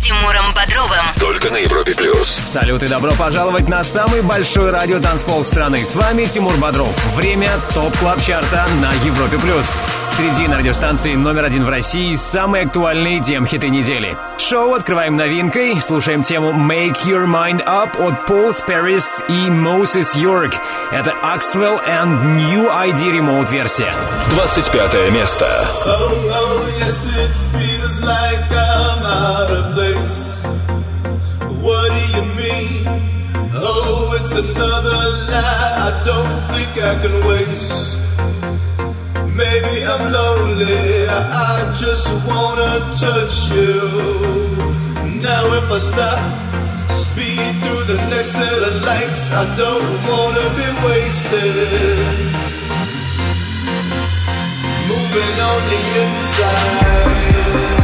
с Тимуром Бодровым. Только на Европе Плюс. Салют и добро пожаловать на самый большой радиотанцпол страны. С вами Тимур Бодров. Время ТОП КЛАБ ЧАРТа на Европе Плюс. Впереди на радиостанции номер один в России самые актуальные дем-хиты недели. Шоу открываем новинкой, слушаем тему Make Your Mind Up от Paul Sperris и Moses York. Это Axwell and New ID Remote версия. 25 место. Oh, oh, yes, it feels like I'm out of place. What do you mean? Oh, it's another lie I don't think I can waste. Maybe I'm lonely, I just wanna touch you. Now if I stop, speed through the next set of lights, I don't wanna be wasted. Moving on the inside.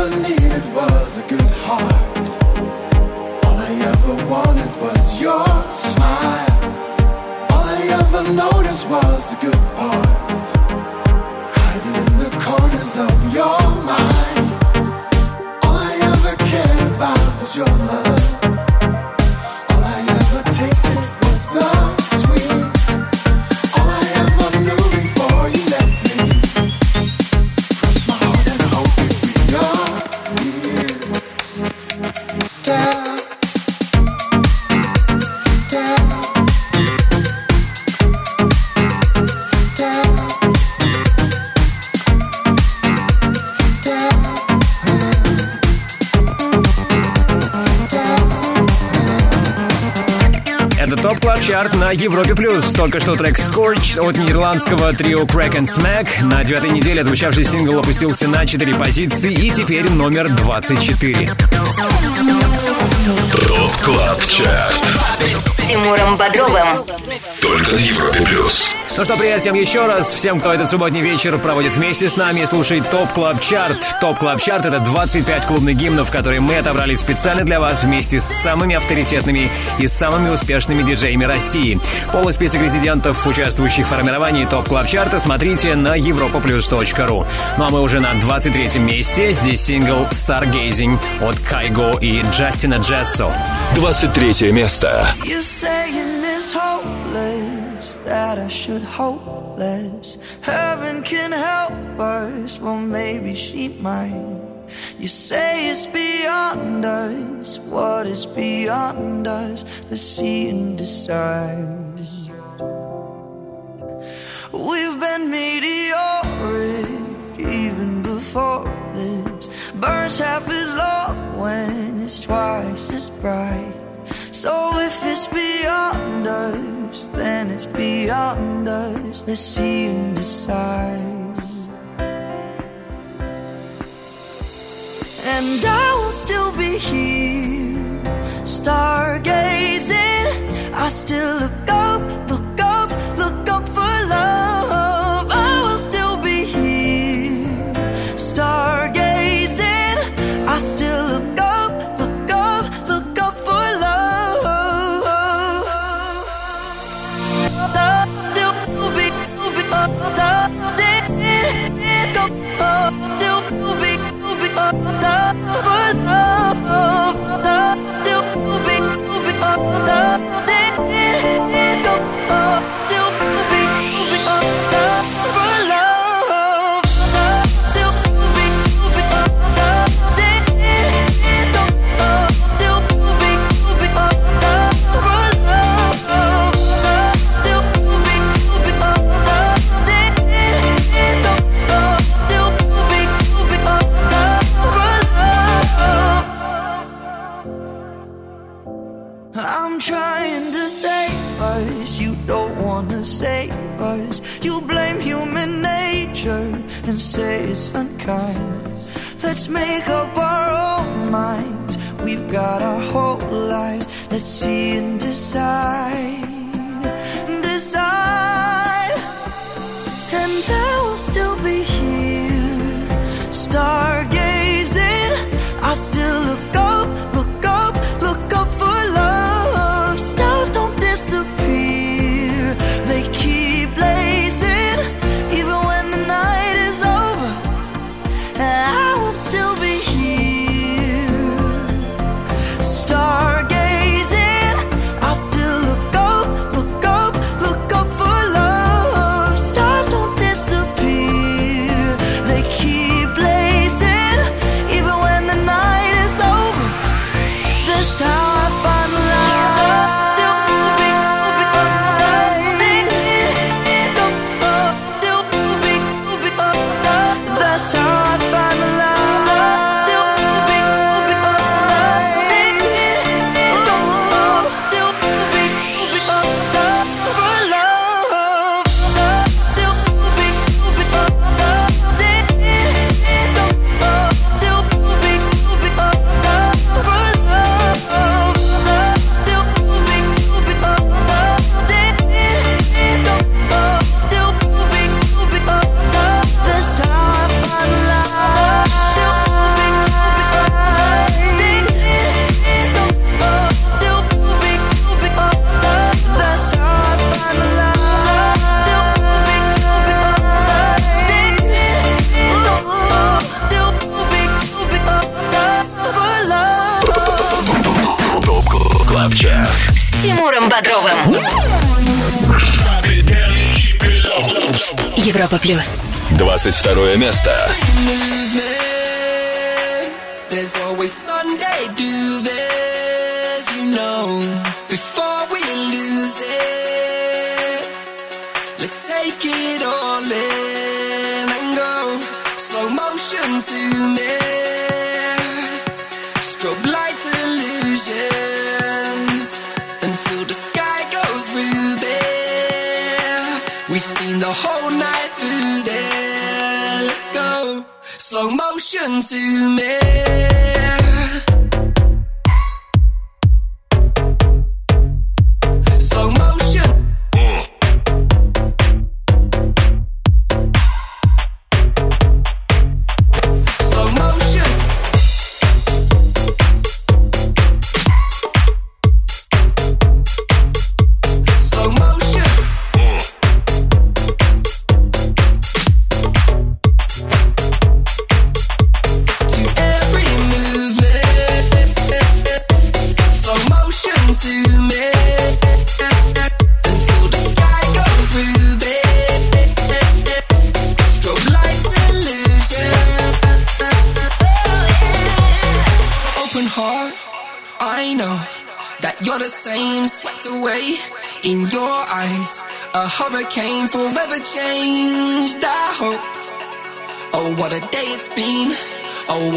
Ever needed was a good Только что трек Scorch от нидерландского трио Kraak & Smaak. На девятой неделе отзвучавший сингл опустился на 4 позиции и теперь номер 24. Top Club Chart. С Тимуром Бодровым. Только на Европе плюс. Ну что, привет всем еще раз. Всем, кто этот субботний вечер проводит вместе с нами и слушает Top Club Chart. Top Club Chart — это 25 клубных гимнов, которые мы отобрали специально для вас вместе с самыми авторитетными и самыми успешными диджеями России. Полный список резидентов, участвующих в формировании Top Club Chart а, смотрите на europaplus.ru. Ну а мы уже на 23 месте. Здесь сингл Stargazing от Кайго и Джастина Джессо. 23 место. Saying it's hopeless, that I should hope less. Heaven can help us, well, maybe she might. You say it's beyond us, what is beyond us? Let's see and decide. We've been meteoric even before this. Burns half as long when it's twice as bright. So if it's beyond us, then it's beyond us. Let's see and decide. And I will still be here, stargazing. I still look up,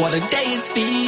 what a day it's been.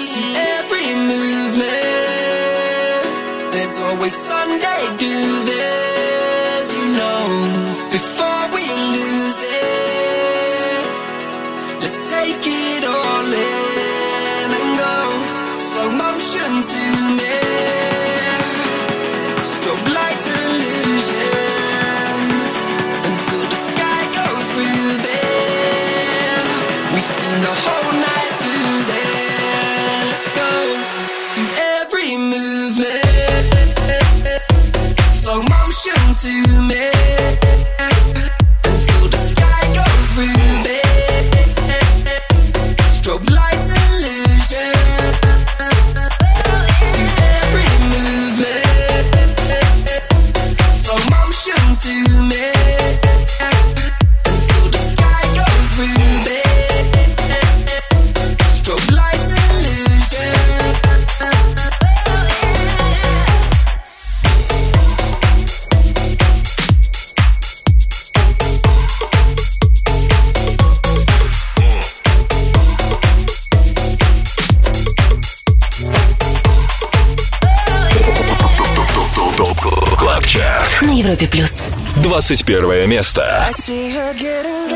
21 место. I see her getting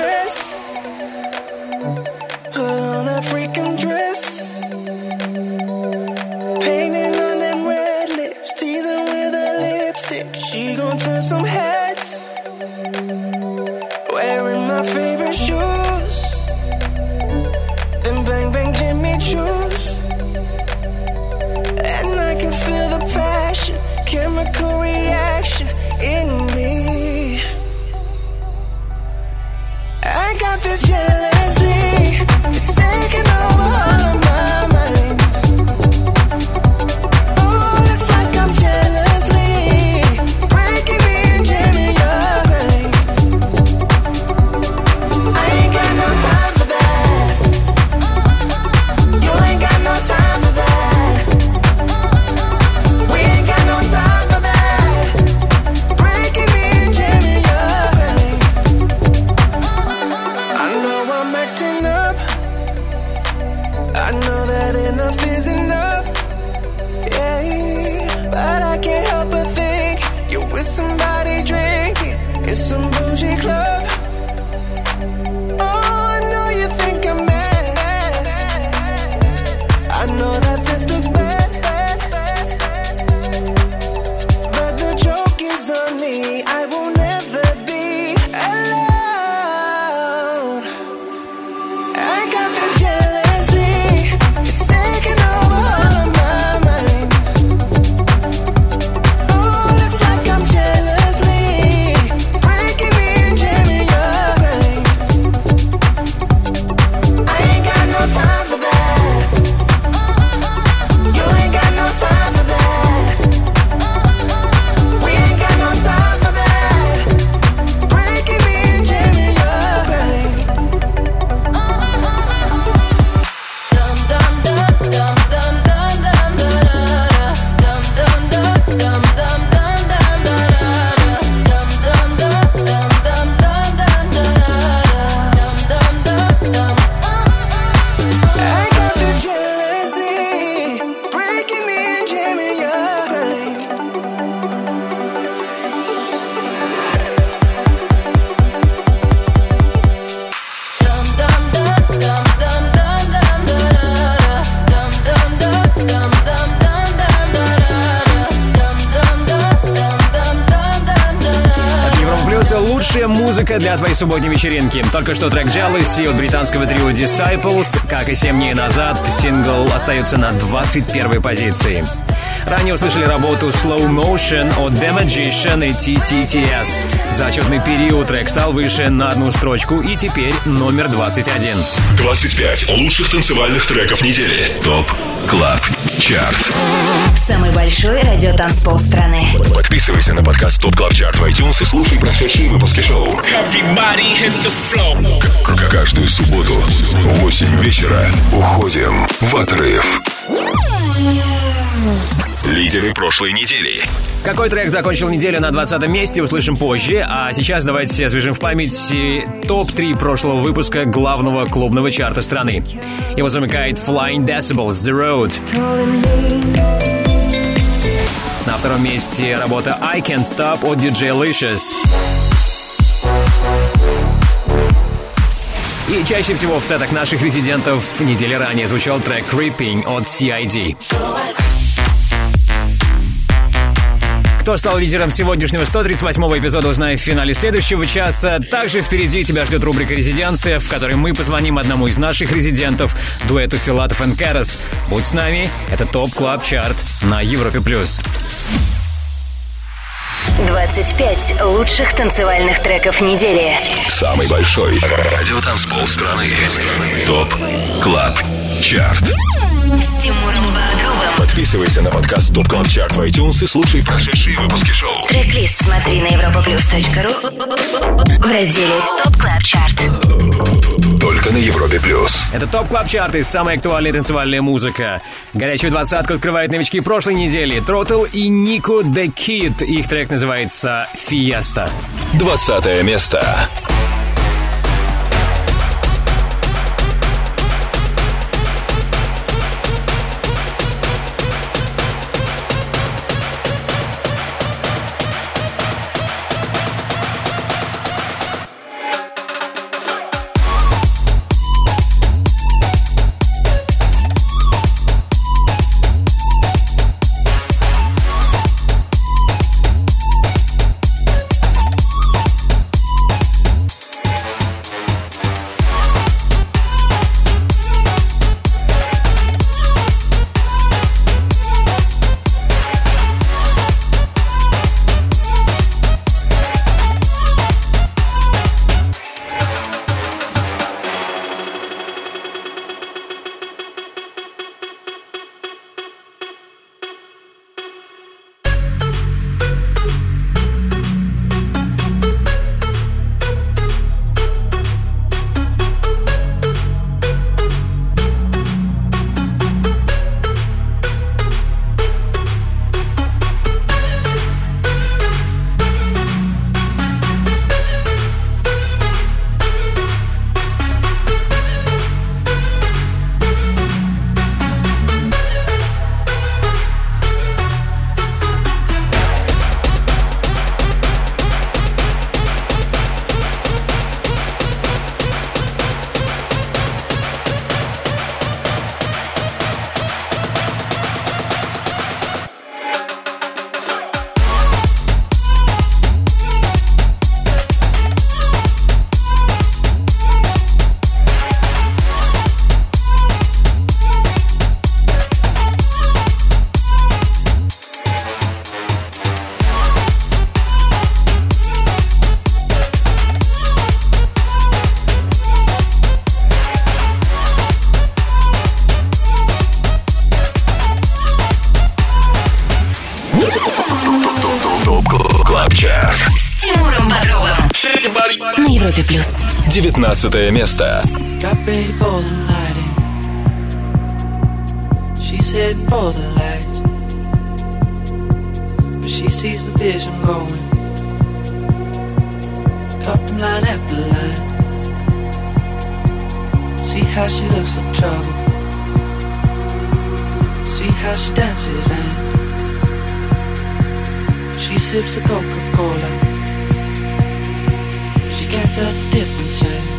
для твоей субботней вечеринки. Только что трек Jealousy от британского трио Disciples, как и 7 дней назад, сингл остается на 21 позиции. Ранее услышали работу Slow Motion от The Magician и TCTS. За отчетный период трек стал выше на одну строчку и теперь номер 21. 25 лучших танцевальных треков недели. ТОП КЛАБ ЧАРТ Самый большой радиотанцпол страны. Подписывайся на подкаст ТОП КЛАБ ЧАРТ в iTunes и слушай прошедшие выпуски шоу. К- Каждую субботу в 8 вечера уходим в отрыв. Лидеры прошлой недели. Какой трек закончил неделю на 20 месте, услышим позже. А сейчас давайте освежим в памяти топ-3 прошлого выпуска главного клубного чарта страны. Его замыкает Flying Decibels The Road. На втором месте работа I Can't Stop от DJ Licious. И чаще всего в сетах наших резидентов недели ранее звучал трек Creeping от CID. Кто стал лидером сегодняшнего 138-го эпизода, узнаем в финале следующего часа. Также впереди тебя ждет рубрика «Резиденция», в которой мы позвоним одному из наших резидентов, дуэту Филатов и Кэрос. Будь с нами, это Top Club Chart на Европе+. плюс. 25 лучших танцевальных треков недели. Самый большой радиотанцпол страны. Top Club Chart С Тимуром Бодровым. Подписывайся на подкаст Top Club Chart в iTunes и слушай прошедшие выпуски шоу. Трек-лист смотри на europaplus.ru в разделе Top Club Chart. Только на Европе Плюс. Это Top Club Chart и самая актуальная танцевальная музыка. Горячую двадцатку открывают новички прошлой недели. Throttle и Niko The Kid. Их трек называется «Фиеста». 20 место. 19 место. Got ready for the night. She's heading for the lights. But she sees the vision going. Cupping line after line. See how she looks in trouble. See how she dances and she sips the Coca-Cola. She can't tell the difference. And that's what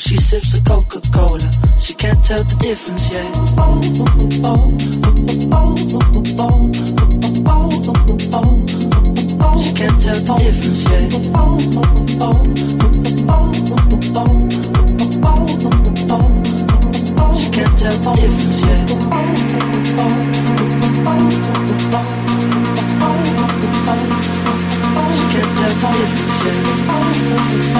She sips the Coca Cola, she can't tell the difference yet. She can't tell the difference yet. She can't tell the difference yet. She can't tell the difference yet.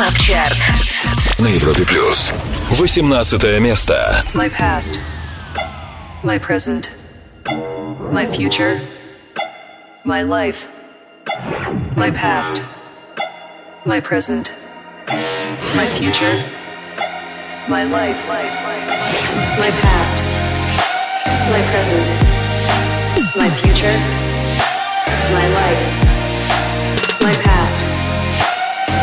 Клаб Чарт. На Европе плюс. 18 место. My past, my present, my future, my life, my past, my present, my future, my life, my past, my present, my future, my life, my past,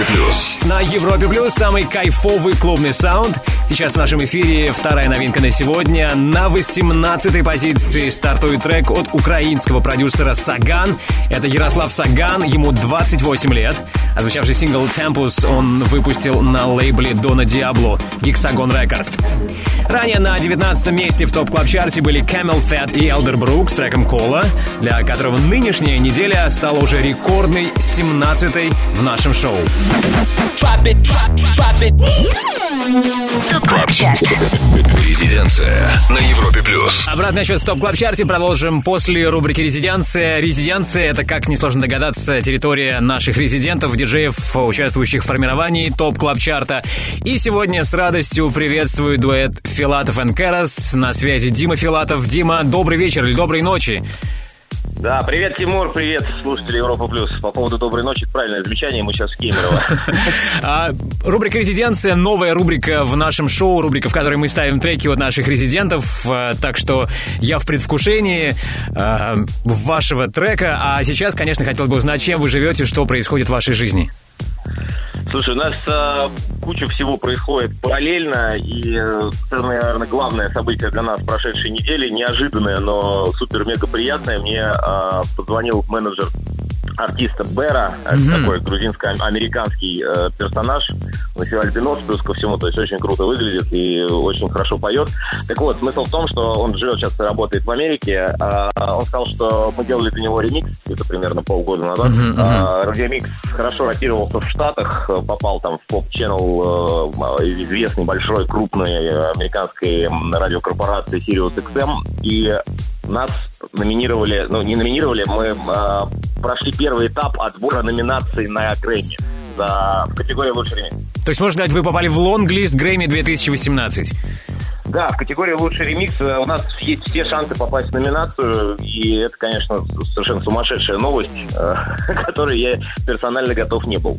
Европе плюс. На Европе Плюс самый кайфовый клубный саунд. Сейчас в нашем эфире вторая новинка на сегодня. На 18-й позиции стартует трек от украинского продюсера Саган. Это Ярослав Саган, ему 28 лет. Отзвучавший сингл «Tempus» он выпустил на лейбле Дона Диабло Hexagon Records. Ранее на 19 месте в Top Club Chart е были CamelPhat и Elderbrook с треком «Cola», для которого нынешняя неделя стала уже рекордной 17-й в нашем шоу. Top Club Chart. Резиденция на Европе плюс. Обратный отсчет в Top Club Chart е продолжим после рубрики «Резиденция». Резиденция — это, как несложно догадаться, территория наших резидентов, диджеев, участвующих в формировании Top Club Chart а И сегодня с радостью приветствую дуэт Филатов и Карас. На связи Дима Филатов. Дима, добрый вечер или доброй ночи. Да, привет, Тимур, привет, слушатели Европа Плюс. По поводу доброй ночи, правильное замечание, мы сейчас в Кемерово. А, рубрика «Резиденция» — новая рубрика в нашем шоу, рубрика, в которой мы ставим треки от наших резидентов. А, Так что я в предвкушении а, вашего трека. А сейчас, конечно, хотел бы узнать, чем вы живете, что происходит в вашей жизни. Слушай, у нас э, куча всего происходит параллельно, и э, самое, наверное, главное событие для нас прошедшей недели, неожиданное, но супер-мега приятное, мне э, позвонил менеджер артиста Бера, mm-hmm. такой грузинско-американский э, персонаж, он еще альбинос плюс ко всему, то есть очень круто выглядит и очень хорошо поет. Так вот, смысл в том, что он живет сейчас и работает в Америке, э, он сказал, что мы делали для него ремикс, это примерно полгода назад. Mm-hmm. Э, ремикс хорошо ротировался в Штатах, попал там в поп-ченнел э, известный, большой, крупной американской радиокорпорации Sirius XM, и нас номинировали, ну не номинировали, мы э, прошли первый этап отбора номинаций на Грэмми за в категории лучший ремикс. То есть, можно сказать, вы попали в лонглист Грэмми 2018? Да, в категории лучший ремикс э, у нас есть все шансы попасть в номинацию, и это, конечно, совершенно сумасшедшая новость, э, которой я персонально готов не был.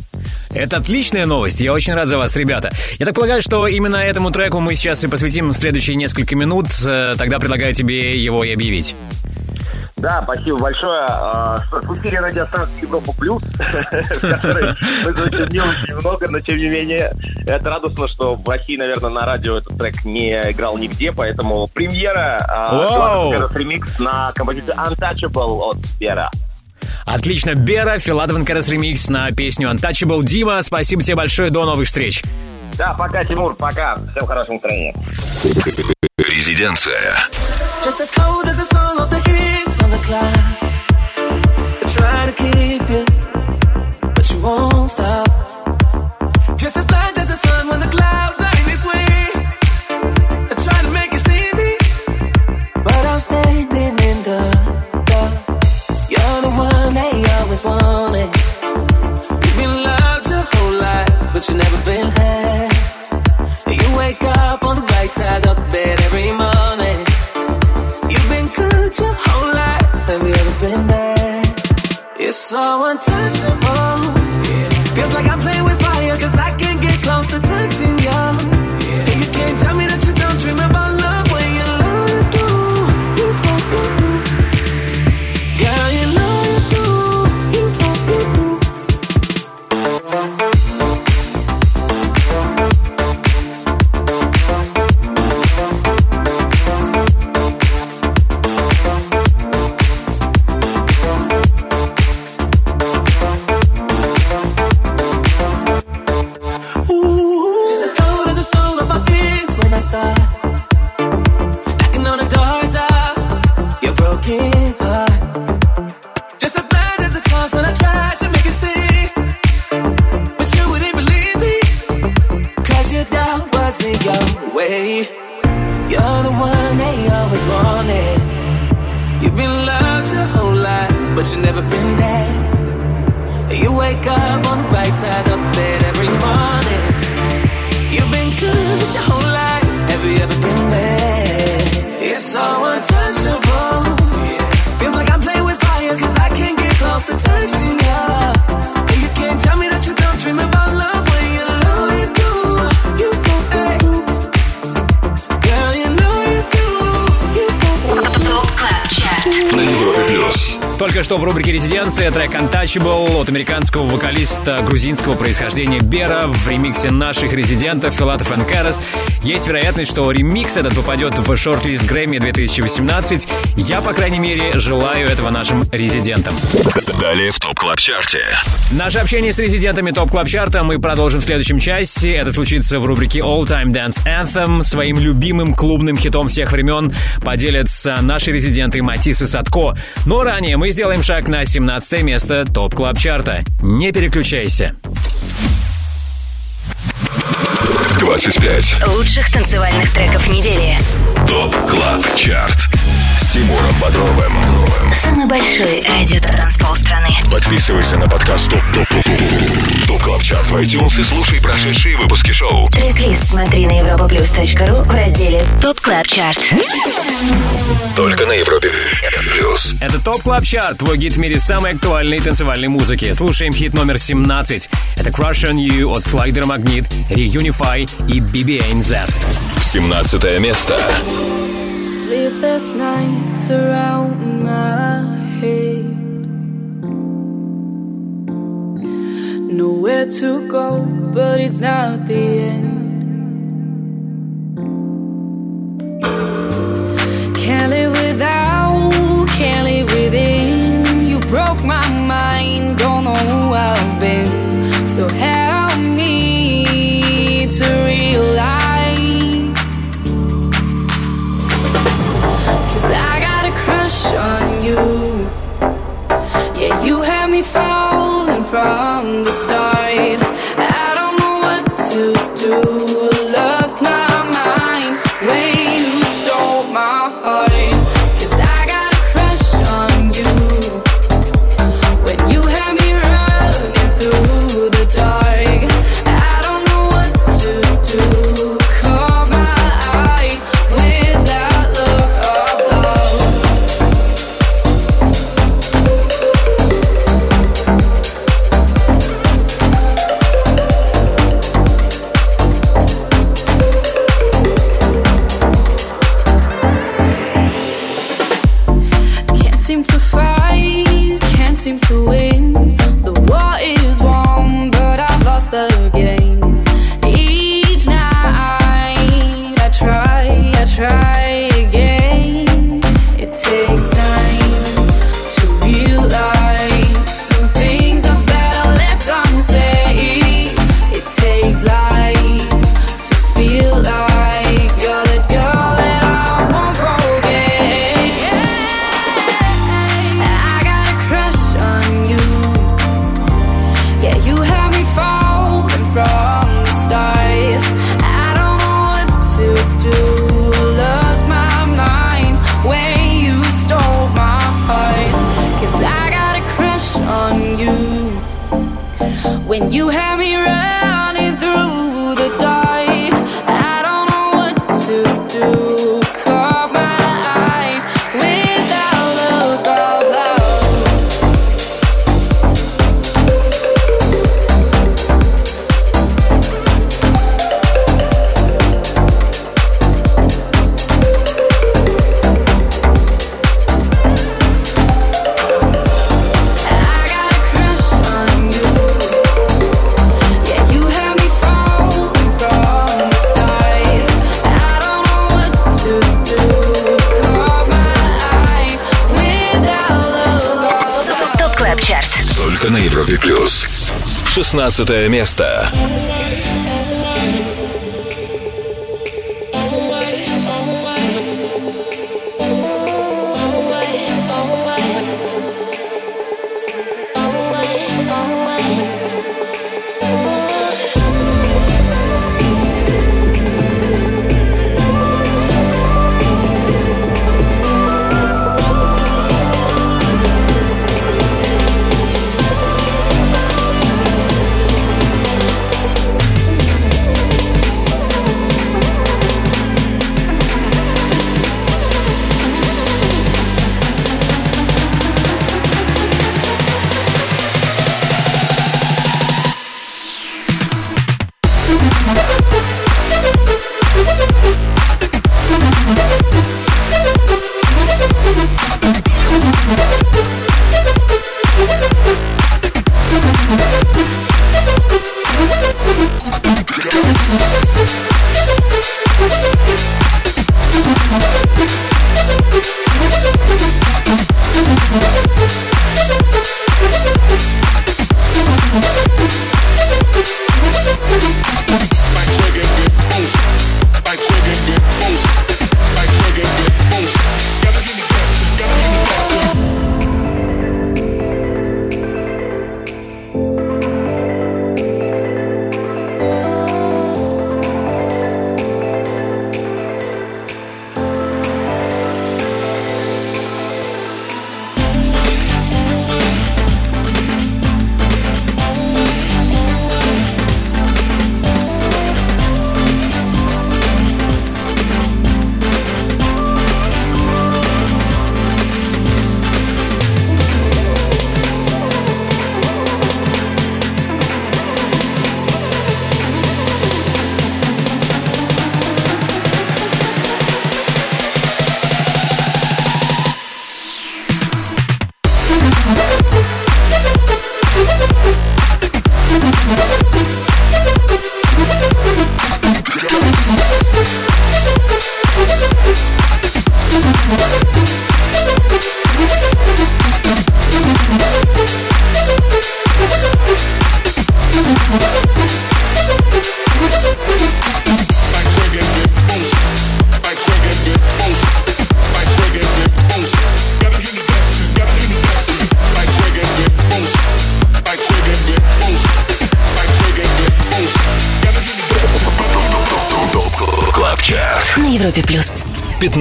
Это отличная новость, я очень рад за вас, ребята. Я так полагаю, что именно этому треку мы сейчас и посвятим следующие несколько минут, э, тогда предлагаю тебе его и объявить. Да, спасибо большое. А, в эфире радиостанции Европа Плюс, которой мы звучим не очень много, но тем не менее, это радостно, что в России, наверное, на радио этот трек не играл нигде, поэтому премьера uh, ремикс на композицию Untouchable от Бера. Отлично, Бера, Филадов Карас ремикс на песню Untouchable. Дима, спасибо тебе большое, до новых встреч. Да, пока, Тимур, пока. Всем хорошего настроения. Резиденция. You but you won't stop. Just as light as the sun when the clouds like me swing. I try to make it see me. But I'm standing in the dark. You're the one they always want me. You've been loved your whole life, but you never been happy. You wake up on the right side of the bed every morning. It's so untouchable. Только что в рубрике «Резиденция» трек «Untouchable» от американского вокалиста грузинского происхождения Бера в ремиксе наших резидентов Филатов и Карас. Есть вероятность, что ремикс этот попадет в шорт-лист Грэмми 2018. Я, по крайней мере, желаю этого нашим резидентам. Далее в Top Club Chart е. Наше общение с резидентами Top Club Chart а мы продолжим в следующем часе. Это случится в рубрике All Time Dance Anthem. Своим любимым клубным хитом всех времен поделятся наши резиденты Матисс и Садко. Но ранее мы сделаем шаг на 17 место Top Club Chart а. Не переключайся. 25. Лучших танцевальных треков недели. Top Club Chart. С Тимуром Бодровым. Самый большой радиотанцпол страны. Подписывайся на подкаст ТОП ТОП ТОП ТОП ТОП Клаб Чарт в iTunes и слушай прошедшие выпуски шоу. Трек-лист смотри на europaplus.ru в разделе Top Club Chart. Только на Европе плюс. Это Top Club Chart, твой гид в мире самой актуальной танцевальной музыки. Слушаем хит номер 17. Это Crush on You от Slider Magnit, Reunify и BBNZ. 17 место. Sleepless nights around my head. Nowhere to go, but it's not the end. Yeah, you 16 место.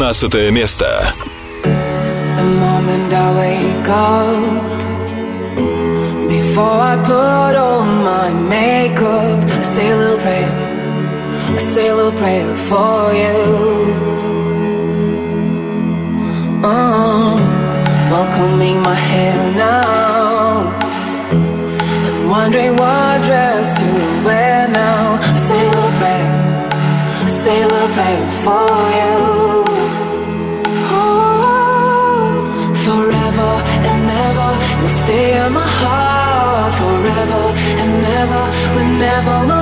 15 место. The moment I wake up, before I put on my makeup, I say a little prayer, I say a little prayer for you. travel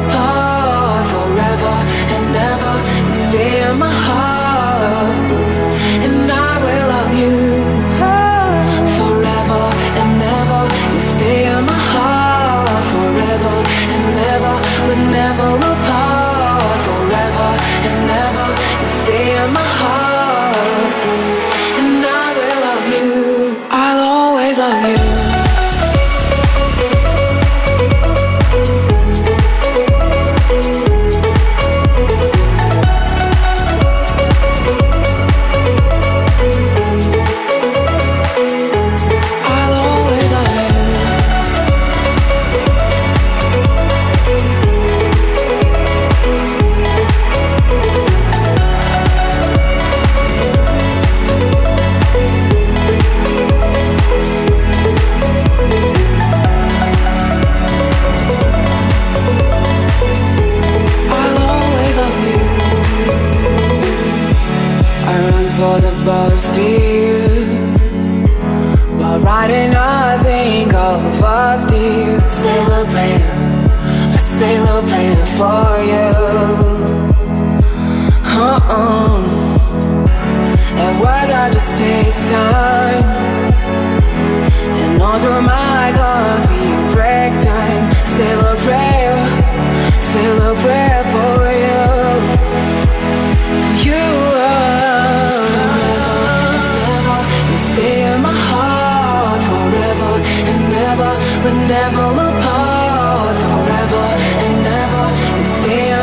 We never will part forever and ever. You stay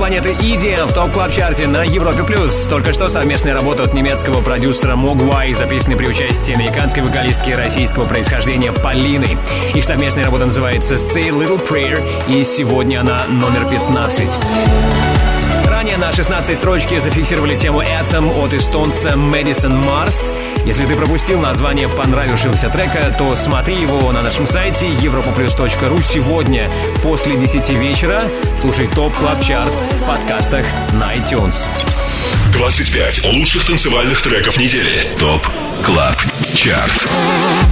планеты EDM в топ клаб чарте на Европе плюс. Только что совместная работа от немецкого продюсера Mogwai, записанной при участии американской вокалистки российского происхождения Полины. Их совместная работа называется Say Little Prayer, и сегодня она номер 15. На 16 строчке зафиксировали тему Atom от эстонца Madison Mars. Если ты пропустил название понравившегося трека, то смотри его на нашем сайте europoplus.ru сегодня после 10 вечера. Слушай Top Club Chart в подкастах на iTunes. 25 лучших танцевальных треков недели. Top Club Chart.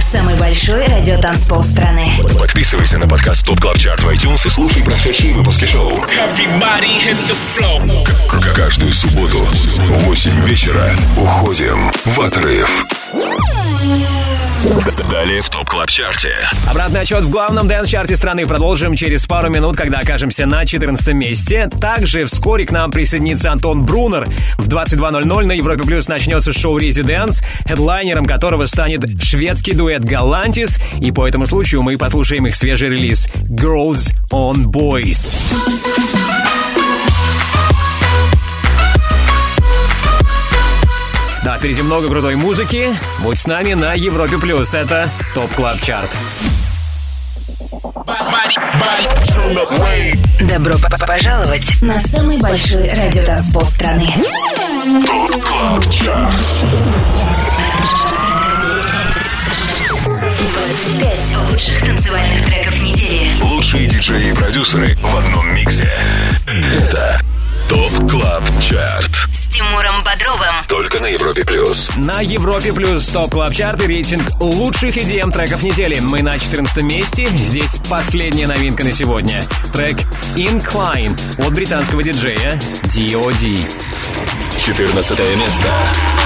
Самый большой радиотанцпол страны. Подписывайся на подкаст Top Club Chart в iTunes и слушай прошедшие выпуски шоу. Каждую субботу в 8 вечера уходим в отрыв. Далее в Top Club Chart е. Обратный отсчет в главном dance -чарте страны продолжим через пару минут, когда окажемся на 14 месте. Также вскоре к нам присоединится Антон Брунер. В 22.00 на Европе Плюс начнется шоу «Residence», хедлайнером которого станет шведский дуэт «Galantis». И по этому случаю мы послушаем их свежий релиз «Girls on Boys». Да, впереди много крутой музыки. Будь с нами на Европе Плюс. Это Top Club Chart. Добро п- пожаловать на самый большой радиотанцпол страны. Top Chart. 25 лучших танцевальных треков недели. Лучшие диджеи и продюсеры в одном миксе. Это Top Club Chart. Тимуром Бодровым. Только на Европе Плюс. На Европе Плюс Top Club Chart и рейтинг лучших EDM треков недели. Мы на 14 месте. Здесь последняя новинка на сегодня. Трек Incline от британского диджея D.O.D. 14 место.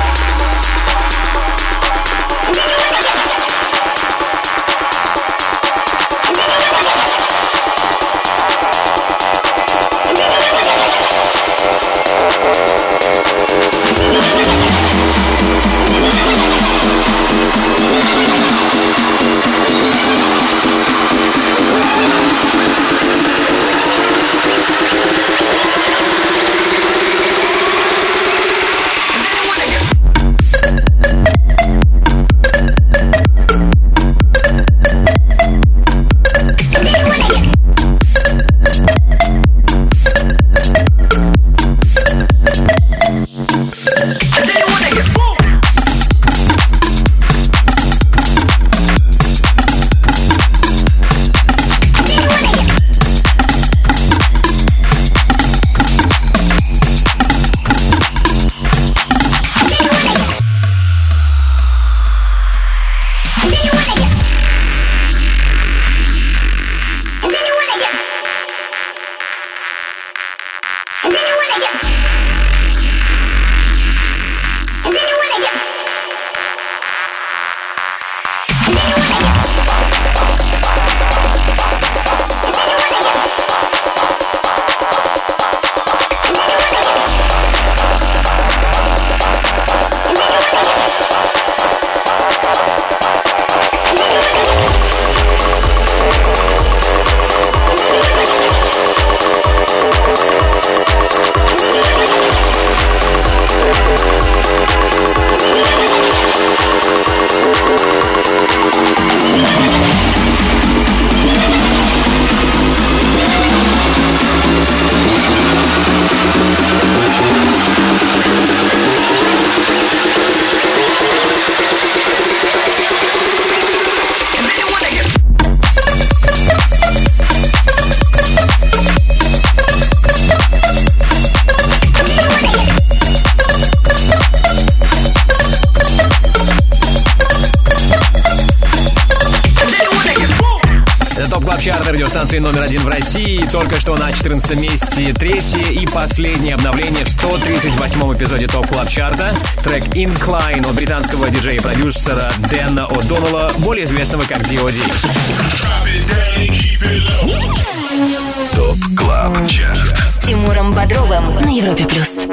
Incline от британского диджея и продюсера Дэна О'Доннелла, более известного как D.O.D. Top Club Chart. С Тимуром Бодровым на Европе Плюс.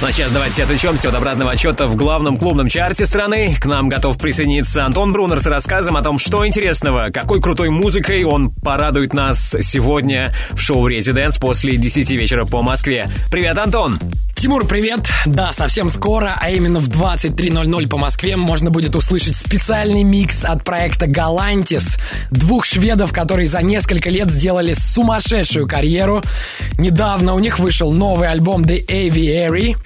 Ну а сейчас давайте отвлечемся от обратного отсчета в главном клубном чарте страны. К нам готов присоединиться Антон Брунер с рассказом о том, что интересного, какой крутой музыкой он порадует нас сегодня в шоу «Residence» после 10 вечера по Москве. Привет, Антон! Тимур, привет! Да, совсем скоро, а именно в 23.00 по Москве можно будет услышать специальный микс от проекта Galantis, двух шведов, которые за несколько лет сделали сумасшедшую карьеру. Недавно у них вышел новый альбом The Aviary.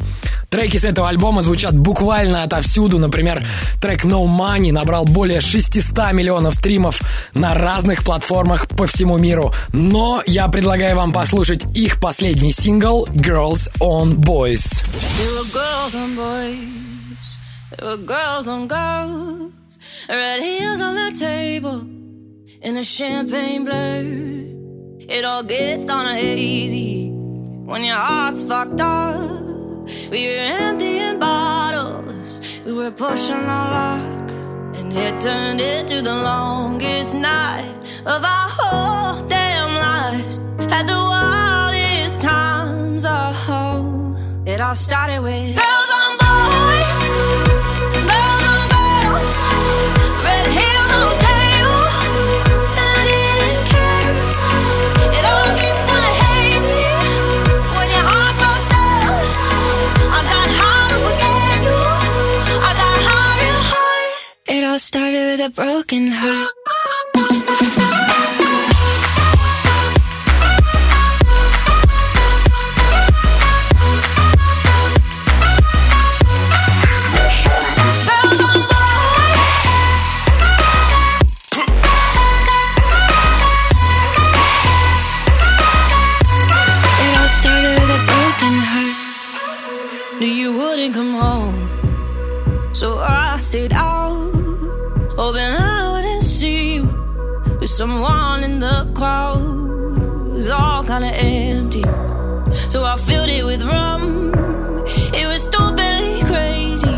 Треки с этого альбома звучат буквально отовсюду. Например, трек No Money набрал более 600 миллионов стримов на разных платформах по всему миру. Но я предлагаю вам послушать их последний сингл Girls on Boys. Girls and boys, girls on girls, red heels on the table, in a champagne blur. It all gets kinda hazy when your heart's fucked up. We were emptying bottles, we were pushing our luck, and it turned into the longest night of our whole damn lives. Had the wildest times, oh. It all started with started with a broken heart. Someone in the crowd. It was all kinda empty, so I filled it with rum. It was stupidly crazy.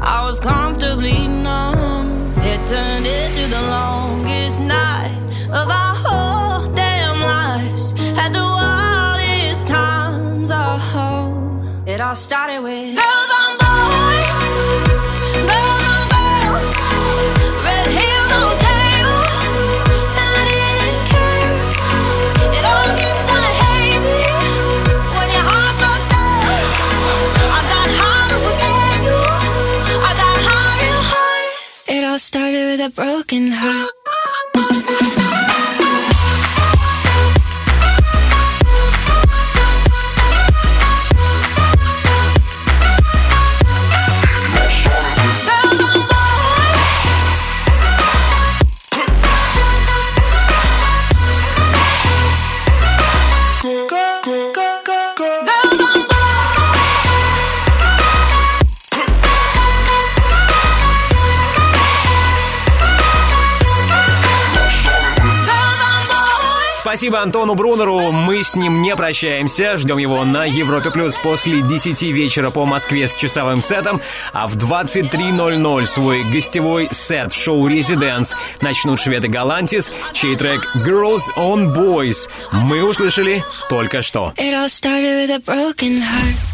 I was comfortably numb. It turned into the longest night of our whole damn lives. Had the wildest times. Oh, it all started with all started with a broken heart. Спасибо Антону Брунеру. Мы с ним не прощаемся. Ждем его на Европе Плюс после 10 вечера по Москве с часовым сетом. А в 23.00 свой гостевой сет в шоу «Резиденс» начнут шведы Галантис, чей трек «Girls on Boys» мы услышали только что. It all started with a broken heart.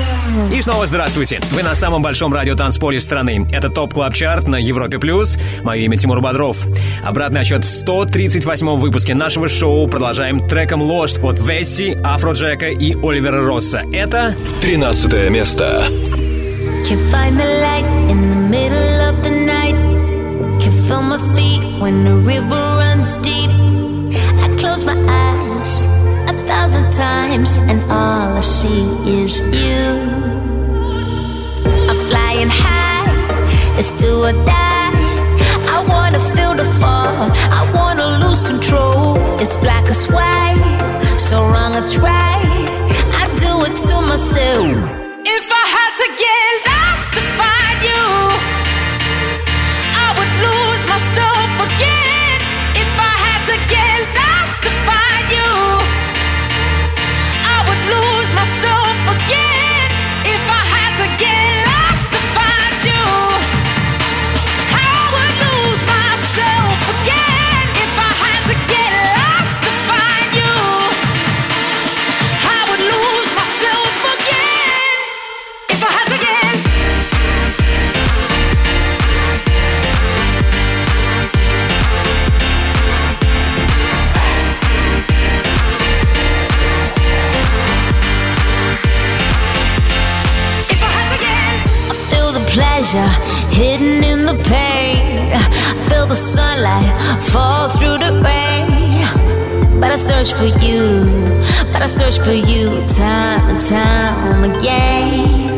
И снова здравствуйте. Вы на самом большом радиотанцполе страны. Это Top Club Chart на Европе Плюс. Мое имя Тимур Бодров. Обратный отсчет в 138-м выпуске нашего шоу. Продолжаем треком Lost от Vassy, Афроджека и Оливера Росса. Это 13 место. Can find the light in the middle of the night. Can feel my feet when the river runs deep. I close my eyes a thousand times and all I see is you. Flying high, it's do or die. I wanna feel the fall, I wanna lose control. It's black as white, so wrong it's right. I do it to myself. If I had to get lost to find you, I would lose myself again. If I had to get lost to find you, I would lose myself again. If I had to get lost pleasure hidden in the pain. Feel the sunlight fall through the rain. But I search for you, but I search for you time and time again.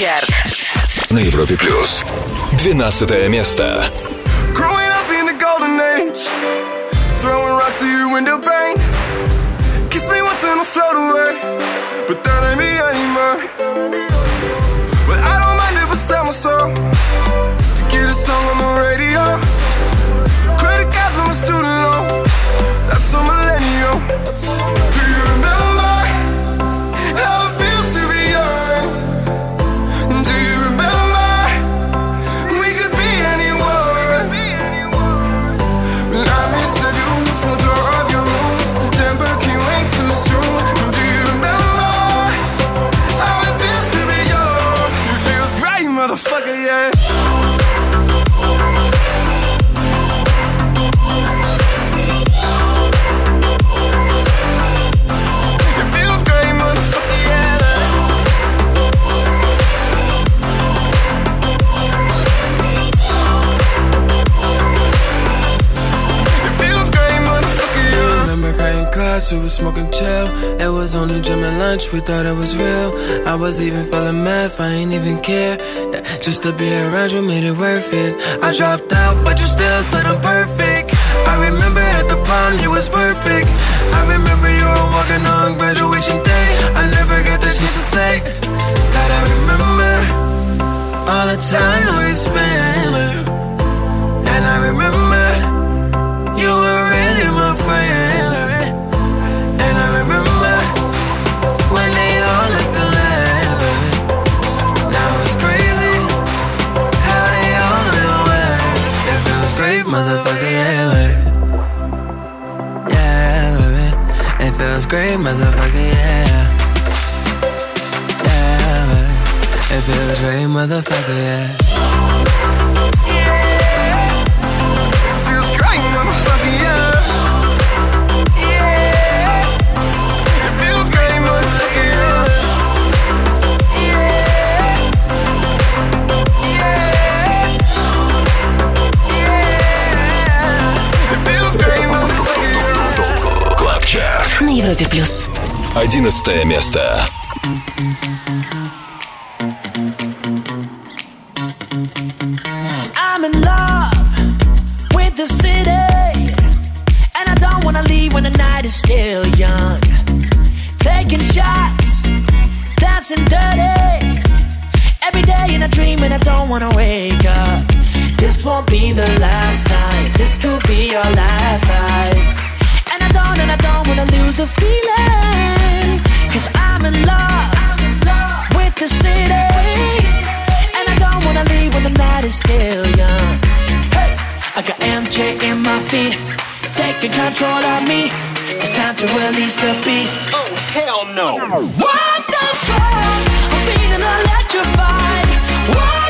Чарт. На Европе плюс. 12 место. Growing up in the golden age, throwing rocks to your window pane. Kiss we was smoking chill. It was only gym and lunch, we thought it was real. I was even feeling math, I ain't even care. Yeah, just to be around you made it worth it. I dropped out, but you still said I'm perfect. I remember at the prom, you was perfect. I remember you were walking on graduation day. I never got the chance to say that I remember all the time we spent. And I remember motherfucker, yeah, baby. Yeah, baby. It feels great, motherfucker, yeah. Yeah, baby. It feels great, motherfucker, yeah. Европе плюс. 11 место. I'm in love with the city, and I don't wanna leave when the night is still young. Taking shots, dancing dirty, every day in a dream, and I don't wanna wake up. This won't be the last time. This could be our last The feeling. Cause I'm in love with the city. And I don't wanna leave when the night is still young. Hey, I got MJ in my feet, taking control of me. It's time to release the beast. Oh, hell no. What the fuck? I'm feeling electrified. What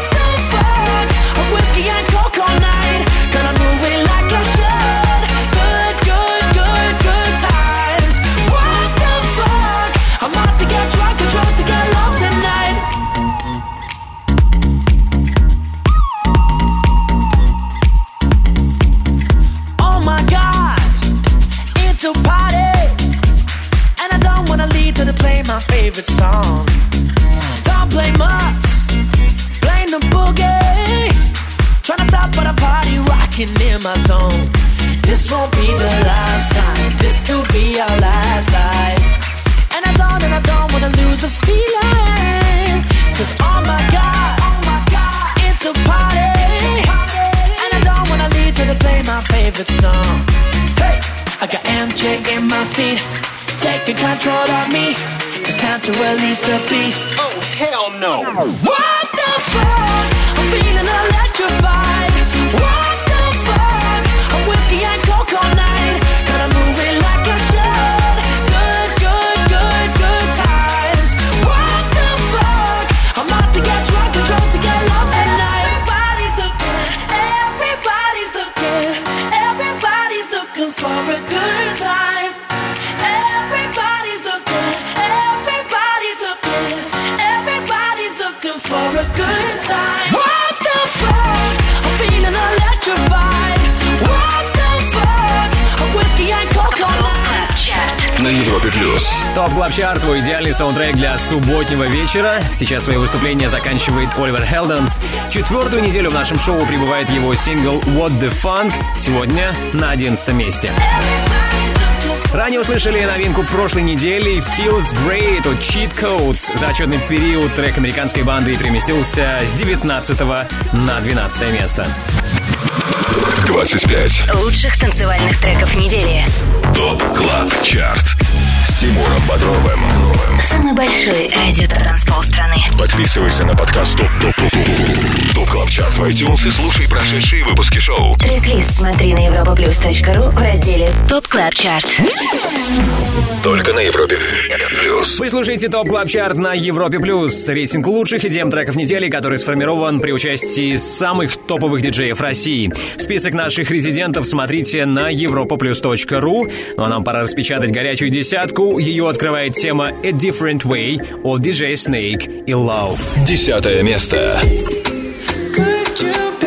feet, taking control of me. It's time to release the beast. Oh hell no! What the fuck? I'm feeling electrified. На Европе плюс. Top Club Chart, твой идеальный саундтрек для субботнего вечера. Сейчас свои выступления заканчивает Оливер Хелденс. Четвертую неделю в нашем шоу прибывает его сингл What the Funk. Сегодня на одиннадцатом месте. Ранее услышали новинку прошлой недели Feels Great от Cheat Codes. За отчетный период трек американской банды переместился с 19 на 12 место. 25. Лучших танцевальных треков недели. Top Club Chart Тимуром Бодровым Самый большой радиотанцпол страны. Подписывайся на подкаст Top Top Top Top Top Club Chart в iTunes и слушай прошедшие выпуски шоу Трек-лист смотри на europaplus.ru в разделе Top Club Chart. Только на Европе Плюс Вы слушаете Top Club Chart на Европе Плюс. Рейтинг лучших EDM треков недели, который сформирован при участии самых топовых диджеев России. Список наших резидентов смотрите на europaplus.ru. Ну а нам пора распечатать горячую десятку. Ее открывает тема A Different Way от DJ Snake и Love. Десятое место Could you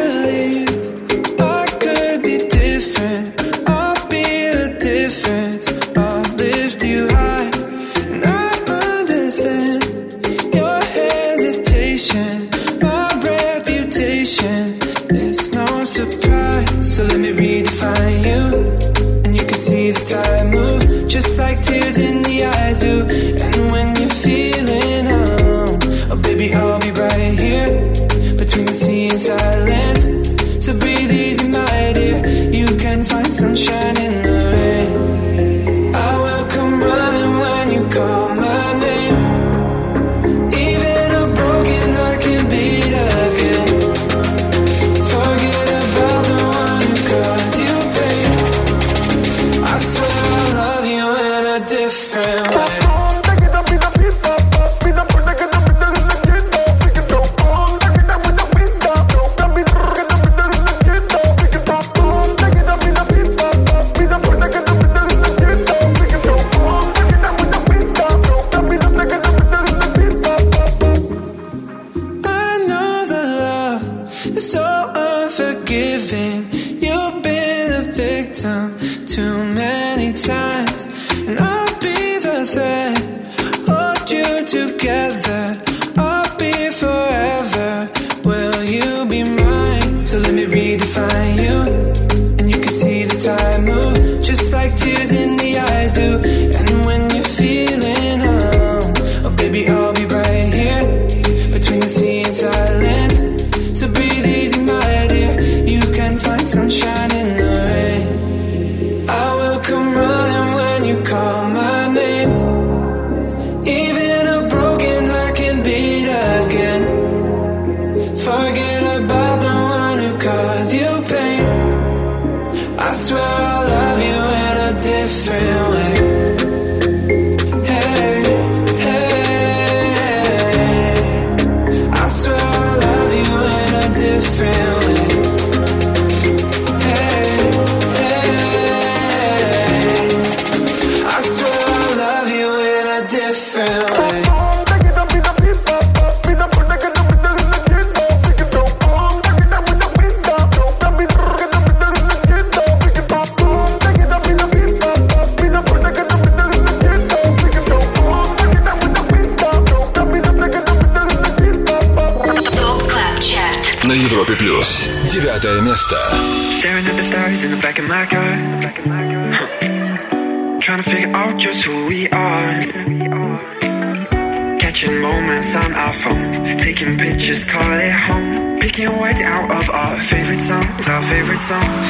Out of our favorite songs, our favorite songs.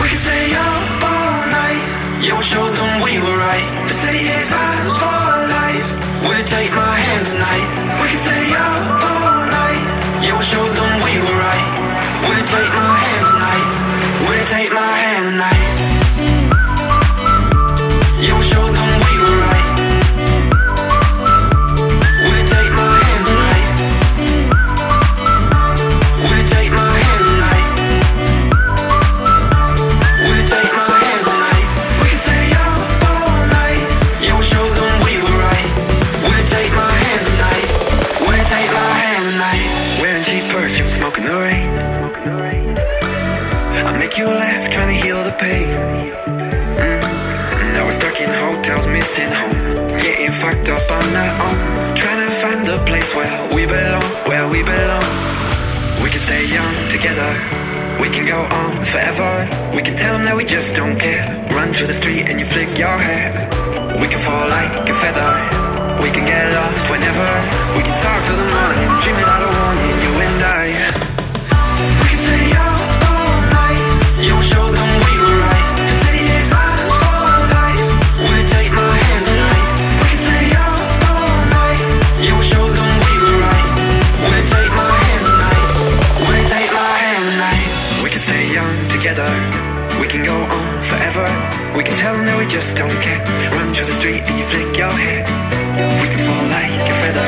We can stay up all night. Yeah, we'll show them we were right. The city is ours for life. We'll take my hand tonight. We can stay up all night. Yeah, we'll show them we were right. We'll take my hand tonight. We belong. We can stay young together. We can go on forever. We can tell them that we just don't care. Run through the street and you flick your hair. We can fall like a feather. We can get lost whenever. We can talk till the morning, dream without a warning. You and I. We can tell that we just don't care. Run through the street and you flick your hair. We can fall like a feather.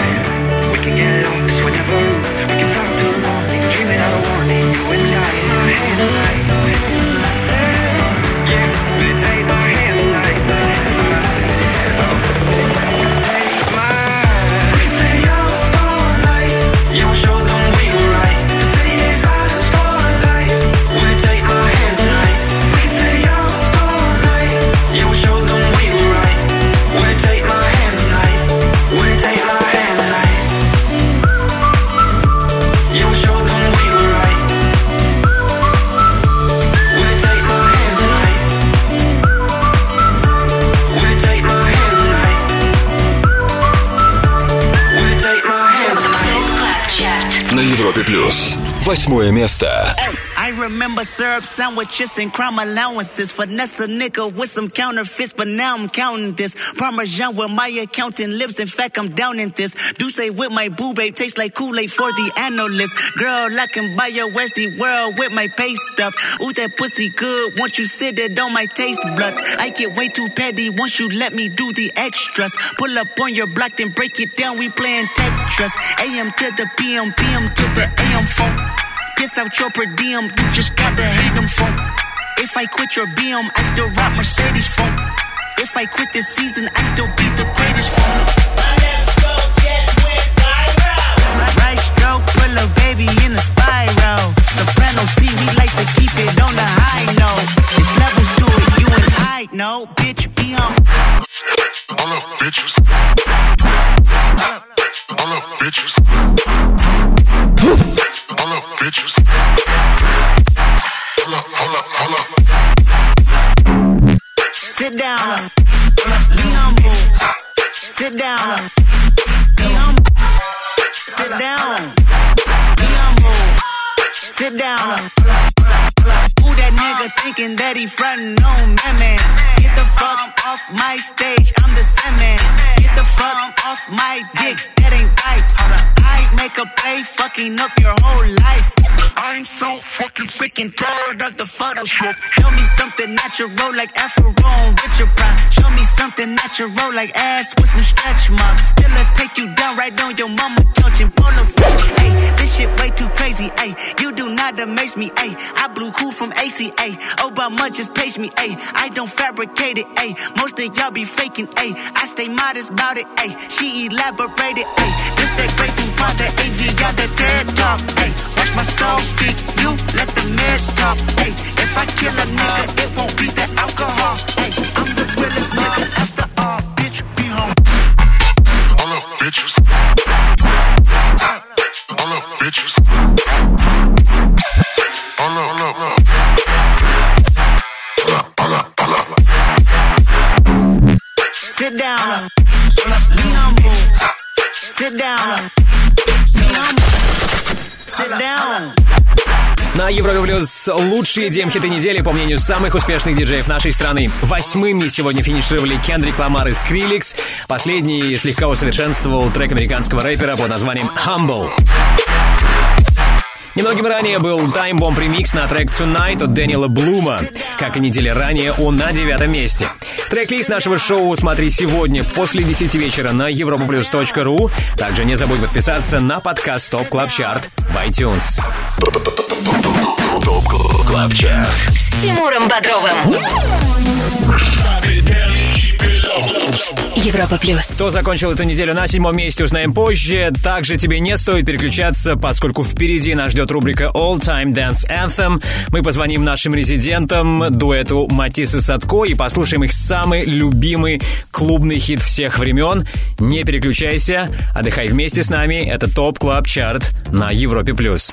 We can get lost whenever. We can talk till morning, dream out a warning. You and I, hand in hand. Восьмое место. I remember syrup sandwiches and crime allowances. Finesse a nigga with some counterfeits, but now I'm counting this. Parmesan where my accountant lives. In fact, I'm down in this. Do say with my boo babe tastes like Kool-Aid for the analyst. Girl, I can buy your Westy world with my pay stuff. Ooh, that pussy good. Once you sit it on my taste buds. I get way too petty once you let me do the extras. Pull up on your block, then break it down. We playing Tetris. AM to the PM, PM to the AM phone. Piss out your per diem, you just gotta hate them funk. If I quit your BM, I still rock Mercedes funk. If I quit this season, I still be the greatest funk. A baby in a spiral. Soprano C, we like to keep it on the high note. There's levels to it, you and I know. Bitch, be on. All up, bitches. All up, bitches. All up, bitches. Hold up, hold up, hold up. Sit down. Be humble. Sit down. get down. Thinking that he frontin' on me, man? Get the fuck off my stage, I'm the man. Get the fuck off my dick, that ain't right. I make a play, fucking up your whole life. I'm so fucking sick and tired of the Photoshop. Show me something natural like Afro on Richard Pryor. Show me something natural like ass with some stretch marks. Still I take you down right on your mama couch in polo set. Hey, this shit way too crazy. Hey, you do not amaze me. Hey, I blew cool from ACA. Obama just page me. Hey, I don't fabricate it. Hey, most of y'all be faking. Hey, I stay modest about it. Hey, she elaborated. Hey, this that great thing the AV got the TED talk. Hey, watch my soul speak. You let the meds talk. Hey, if I kill a nigga, it won't be the alcohol. Hey, I'm the realest nigga after all. Bitch, be home. All up, bitches. All up, bitches. Up, all Sit down. Be humble. Sit down. Be humble. Sit down. На Европе Плюс лучшие дем-хиты недели, по мнению самых успешных диджеев нашей страны. Восьмыми сегодня финишировали Кендрик Ламар и Скриликс. Последний слегка усовершенствовал трек американского рэпера под названием «Humble». Немногим ранее был Time Bomb ремикс на трек Tonight от Дэниела Блума. Как и недели ранее, он на девятом месте. Трек-лист нашего шоу смотри сегодня после 10 вечера на europaplus.ru. Также не забудь подписаться на подкаст Top Club Chart в iTunes. Top Club Chart. С Тимуром Бодровым. Европа плюс. Кто закончил эту неделю на седьмом месте, узнаем позже. Также тебе не стоит переключаться, поскольку впереди нас ждет рубрика All Time Dance Anthem. Мы позвоним нашим резидентам, дуэту Матис и Садко, и послушаем их самый любимый клубный хит всех времен. Не переключайся, отдыхай вместе с нами. Это Top Club Chart на Европе+. плюс.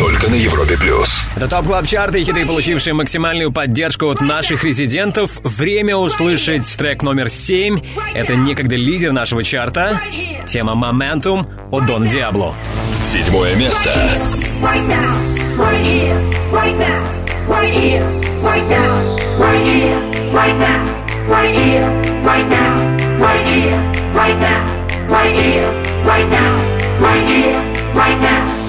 Только на Европе Плюс. Это Top Club Chart и хиты, получившие максимальную поддержку от наших резидентов. Время услышать трек номер 7. Это некогда лидер нашего чарта. Тема «Momentum» от Дон Диабло. Седьмое место. right now, right here, right now, right here, right now, right here, right now, right here, right now, right here, right now, right here, right now, right here, right now,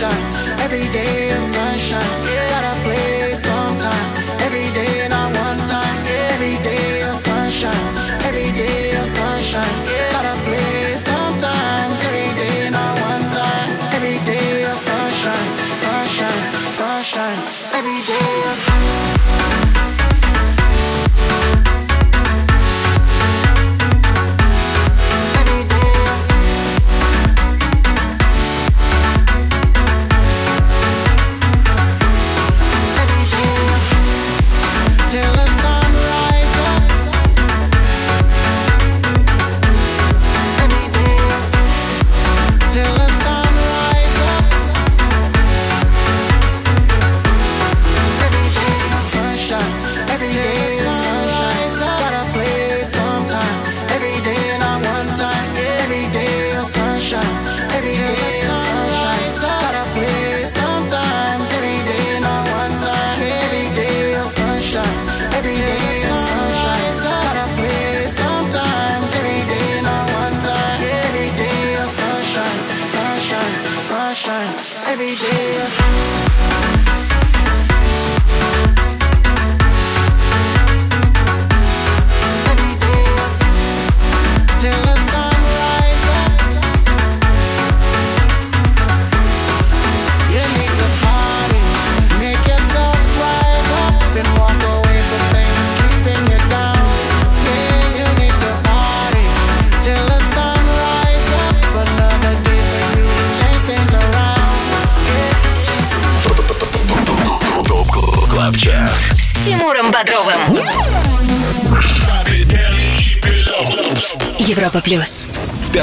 every day.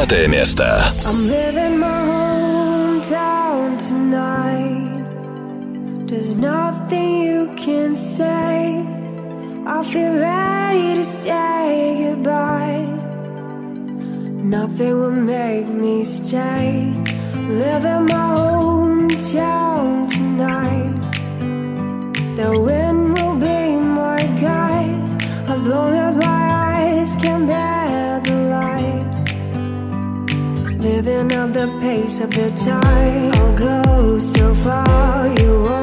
Пятое место. I'm living my hometown tonight. There's nothing you can say. I feel ready to say goodbye. Nothing will make me stay. Living my hometown tonight. The wind will be my guide as long as my eyes can bear At the pace of the tide. I'll go so far, you won't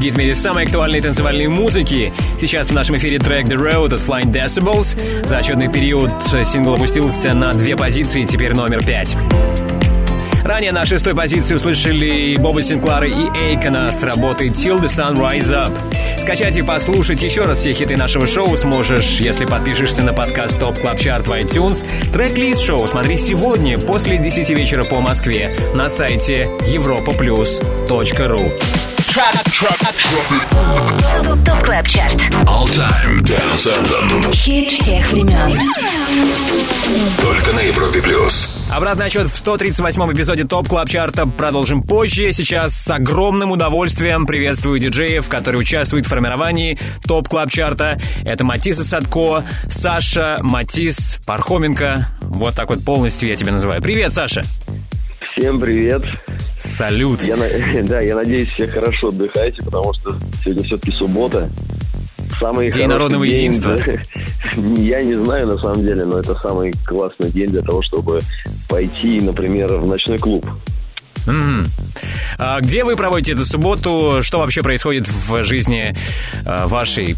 гид в мире самой актуальной танцевальной музыки. Сейчас в нашем эфире трек The Road от Flying Decibels. За отчетный период сингл опустился на две позиции, теперь номер пять. Ранее на шестой позиции услышали Боба Синклара и Эйкона с работой Till the Sun Rise Up. Скачать и послушать еще раз все хиты нашего шоу сможешь, если подпишешься на подкаст Top Club Chart в iTunes. Трек-лист шоу смотри сегодня после 10 вечера по Москве на сайте europaplus.ru. Top Club Chart. All Time Dance Anthem. Хит всех времен. Только на Европе Плюс. Обратный отсчет в 138-м эпизоде Top Club Chart а продолжим позже. Сейчас с огромным удовольствием приветствую диджеев, которые участвуют в формировании Top Club Chart а. Это Матис Садко, Саша, Матис, Пархоменко. Вот так вот полностью я тебя называю. Привет, Саша. Всем привет. Салют. Я, да, я надеюсь, все хорошо отдыхаете, потому что сегодня все-таки суббота. Самый День народного день, единства. Я не знаю, на самом деле, но это самый классный день для того, чтобы пойти, например, в ночной клуб. Мгм. А где вы проводите эту субботу? Что вообще происходит в жизни а, вашей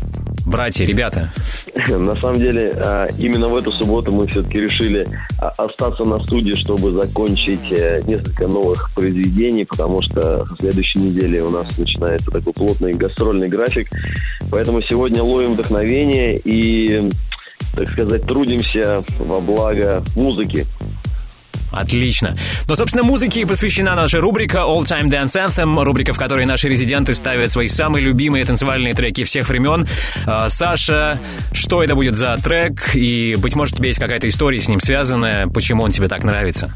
братья, ребята? На самом деле, а, именно в эту субботу мы все-таки решили а, остаться на студии, чтобы закончить э, несколько новых произведений, потому что в следующей неделе у нас начинается такой плотный гастрольный график. Поэтому сегодня ловим вдохновение и, так сказать, трудимся во благо музыки. Отлично. Но, собственно, музыке посвящена наша рубрика All Time Dance Anthem, рубрика, в которой наши резиденты ставят свои самые любимые танцевальные треки всех времен. А, Саша, что это будет за трек? И, быть может, у тебя есть какая-то история с ним связанная, почему он тебе так нравится?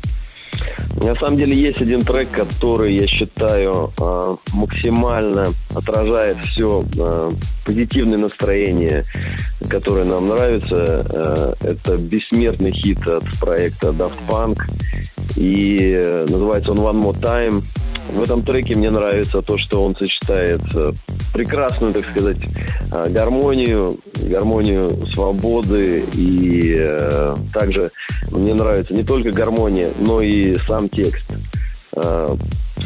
На самом деле есть один трек, который, я считаю, э, максимально отражает все позитивное настроение, которое нам нравится. Э, Это бессмертный хит от проекта Daft Punk. И э, называется он One More Time. В этом треке мне нравится то, что он сочетает э, прекрасную, так сказать, гармонию, гармонию свободы и э, также мне нравится не только гармония, но и сам текст. Э,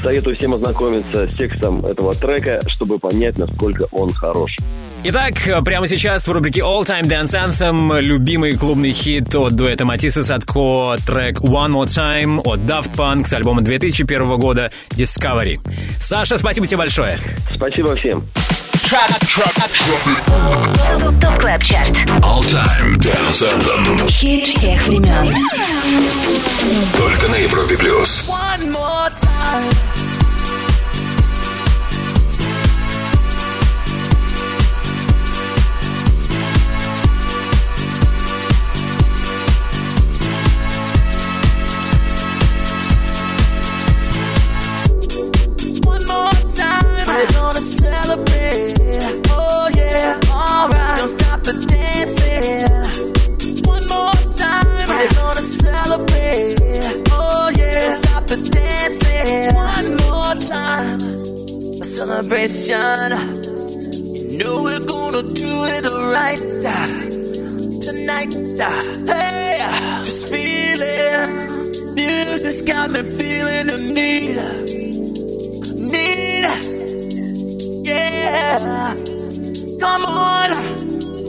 Советую всем ознакомиться с текстом этого трека, чтобы понять, насколько он хорош. Итак, прямо сейчас в рубрике All Time Dance Anthem любимый клубный хит от дуэта Матисса Садко, трек One More Time от Daft Punk с альбома 2001 года Discovery. Саша, спасибо тебе большое. Спасибо всем. Top Club Chart. All Time Dance Anthem. Хит всех времен. Только на Европе Плюс. One more time. the dancing. One more time, we're gonna celebrate. Oh yeah, stop the dancing. One more time, a celebration. You know we're gonna do it right tonight. Hey, just feel. Music's got me feeling the need, need. Yeah, come on.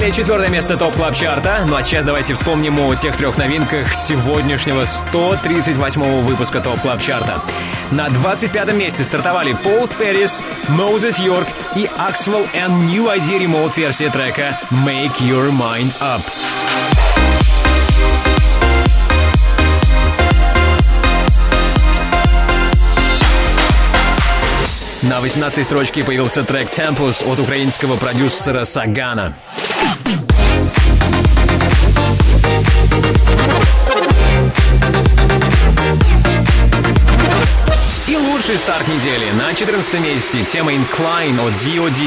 Далее четвертое место Top Club Chart а. Ну а сейчас давайте вспомним о тех трех новинках сегодняшнего 138-го выпуска Top Club Chart а. На 25 месте стартовали Пол Сперис, Moses Йорк и Axwell and New ID Remote версия трека Make Your Mind Up. На 18 строчке появился трек Tempus от украинского продюсера Сагана. И лучший старт недели. На 14 месте тема Incline от D.O.D.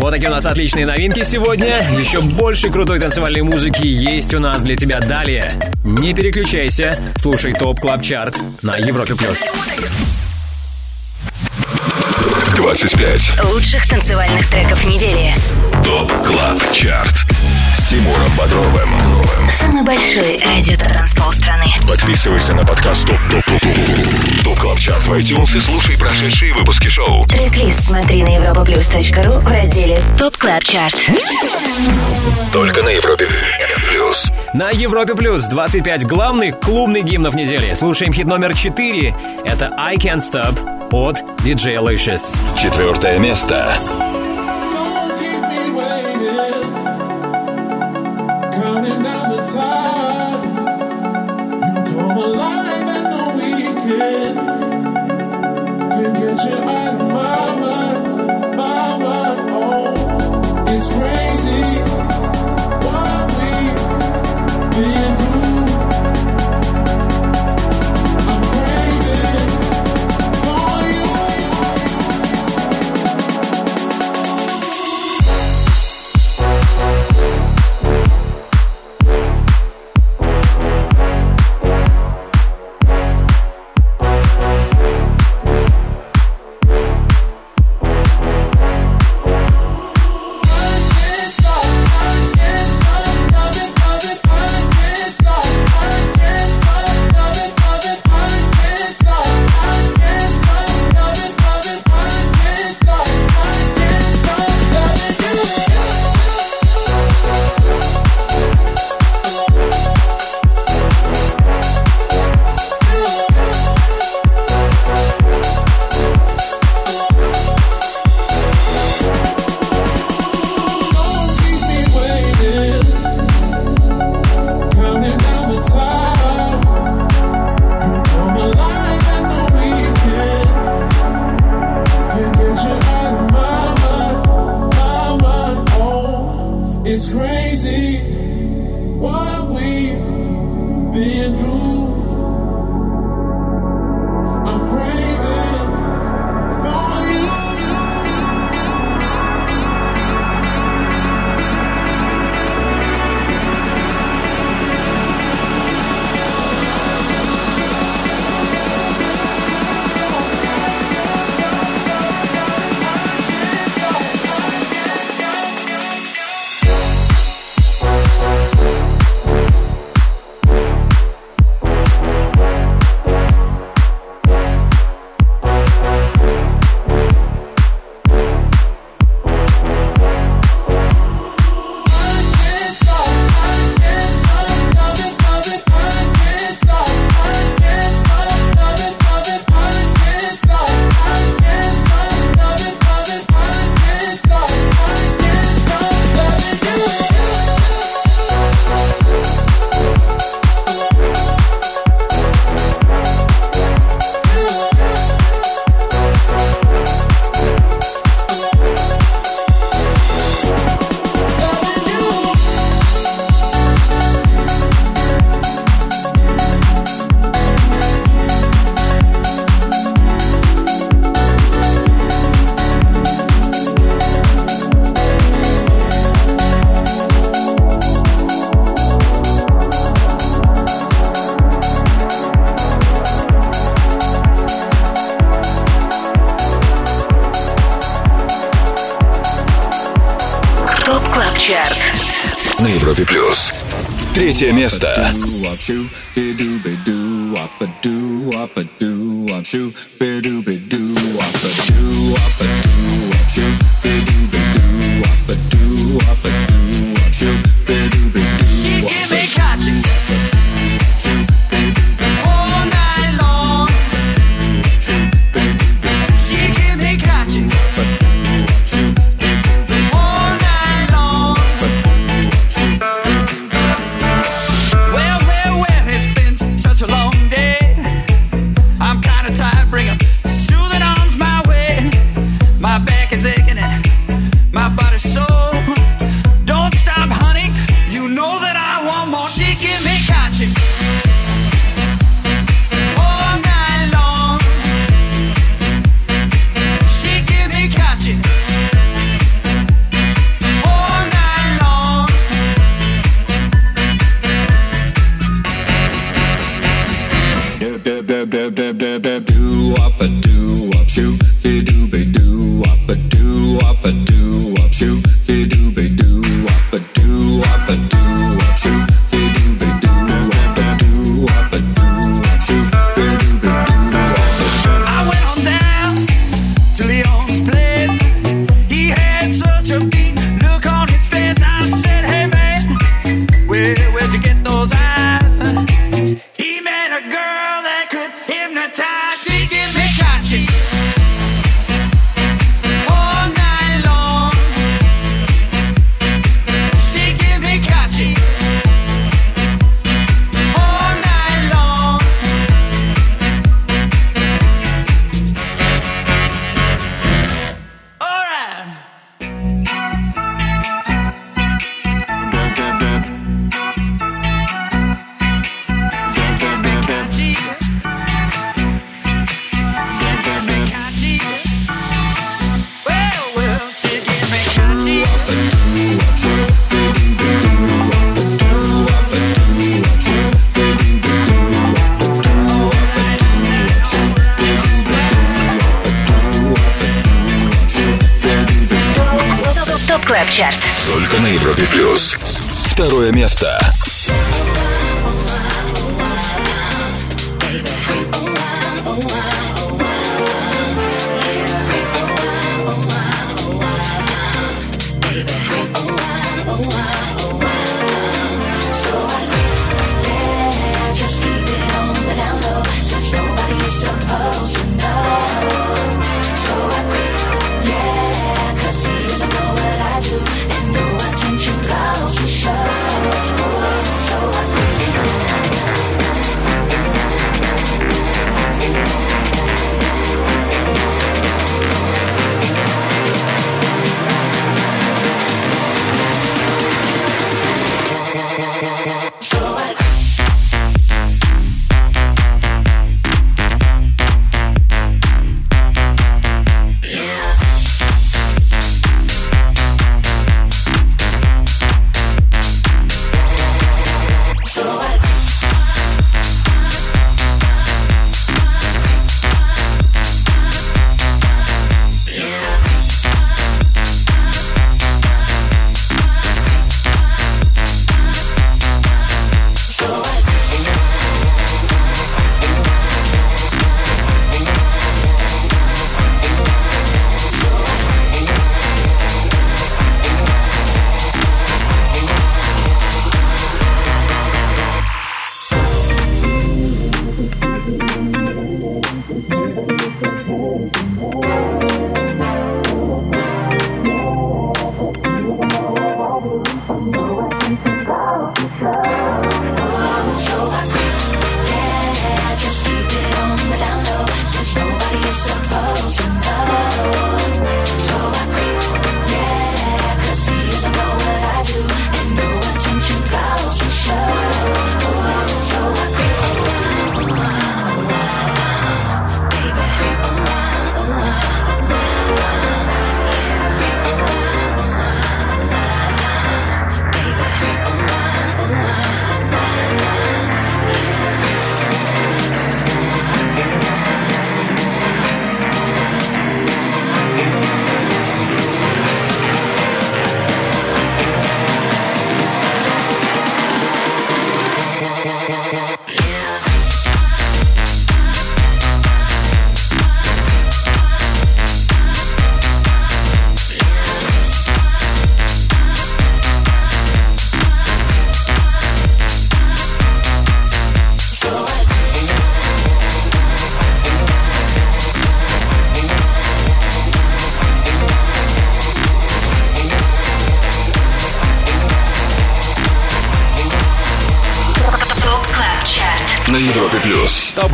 Вот такие у нас отличные новинки сегодня. Еще больше крутой танцевальной музыки есть у нас для тебя далее. Не переключайся, слушай Top Club Chart на Европе+. плюс. 25 Лучших танцевальных треков недели. Top Club Chart с Тимуром Бодровым. Самый большой радиотанцпол страны. Подписывайся на подкаст Top Top Top Top Top Club Chart в iTunes и слушай прошедшие выпуски шоу. Трек-лист смотри на europaplus.ru в разделе Top Club Chart. Только на Европе Плюс. На Европе Плюс 25 главных клубных гимнов недели. Слушаем хит номер 4. Это I Can't Stop от DJ Licious. Четвертое место. Get you out of my mind, my mind. Oh, it's crazy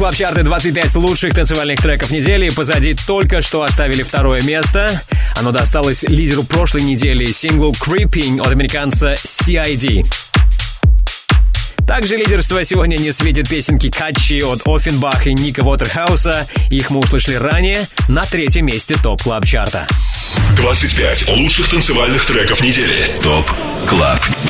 Club Chart 25 лучших танцевальных треков недели. Позади только что оставили второе место. Оно досталось лидеру прошлой недели синглу Creeping от американца CID. Также лидерство сегодня не светит песенки Katchi от Ofenbach и Ника Уотерхауса. Их мы услышали ранее на третьем месте TOP Club Chart а. 25 лучших танцевальных треков недели. TOP Club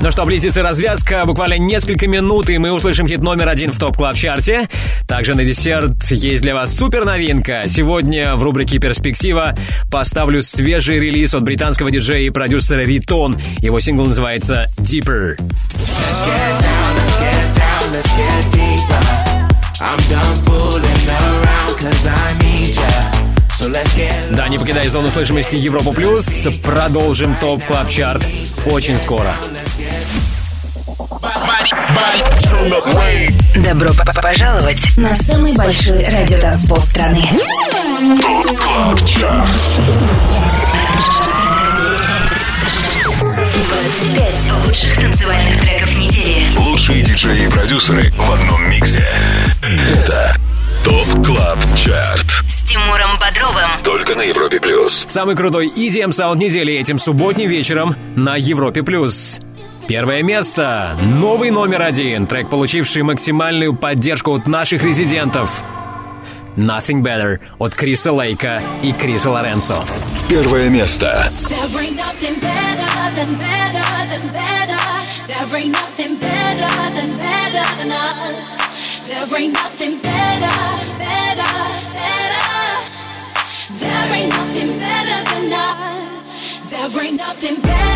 Ну что, близится развязка. Буквально несколько минут, и мы услышим хит номер один в TOP Club Chart е Также на десерт есть для вас супер новинка. Сегодня в рубрике «Перспектива» поставлю свежий релиз от британского диджея и продюсера Riton. Его сингл называется «Deeper». I'm done fooling around cause I need ya. Да, не покидай зону слышимости Европа Плюс. Продолжим TOP Club Chart очень скоро. Добро п- п- пожаловать на самый большой радиотанцпол страны. Club Chart. 25 лучших танцевальных треков недели. Лучшие диджеи и продюсеры в одном миксе. Это TOP Club Chart. С Тимуром Бодровым. Только на Европе плюс. Самый крутой EDM саунд недели этим субботним вечером на Европе Плюс. Первое место. Новый номер один. Трек, получивший максимальную поддержку от наших резидентов. Nothing Better от Криса Лейка и Криса Лоренцо. Первое место. There ain't nothing better than better than better. There ain't nothing better than better than us. There ain't nothing better, better, There ain't nothing better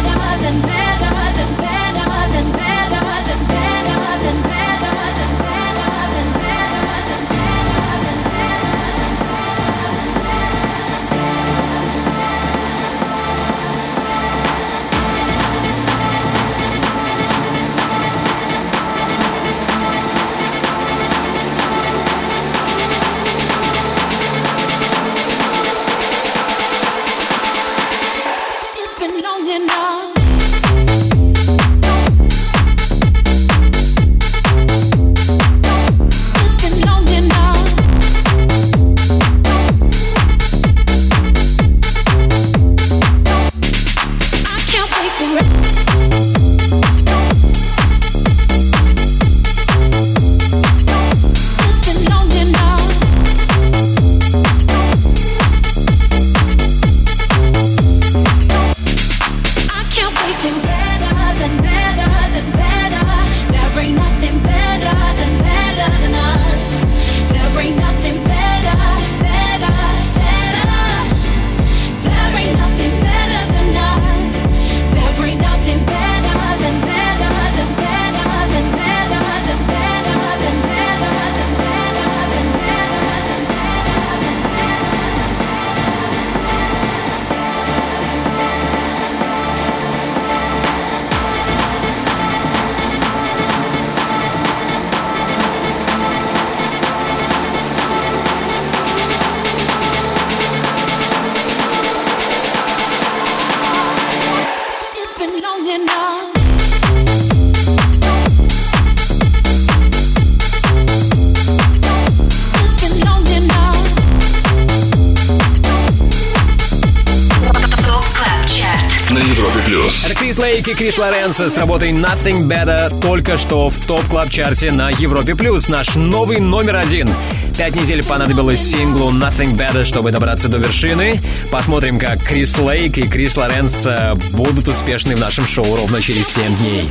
Это Крис Лоренцо с работой Nothing Better только что в топ клаб чарте на Европе Плюс. Наш новый номер один. Пять недель понадобилось синглу Nothing Better, чтобы добраться до вершины. Посмотрим, как Крис Лейк и Крис Лоренцо будут успешны в нашем шоу ровно через 7 дней.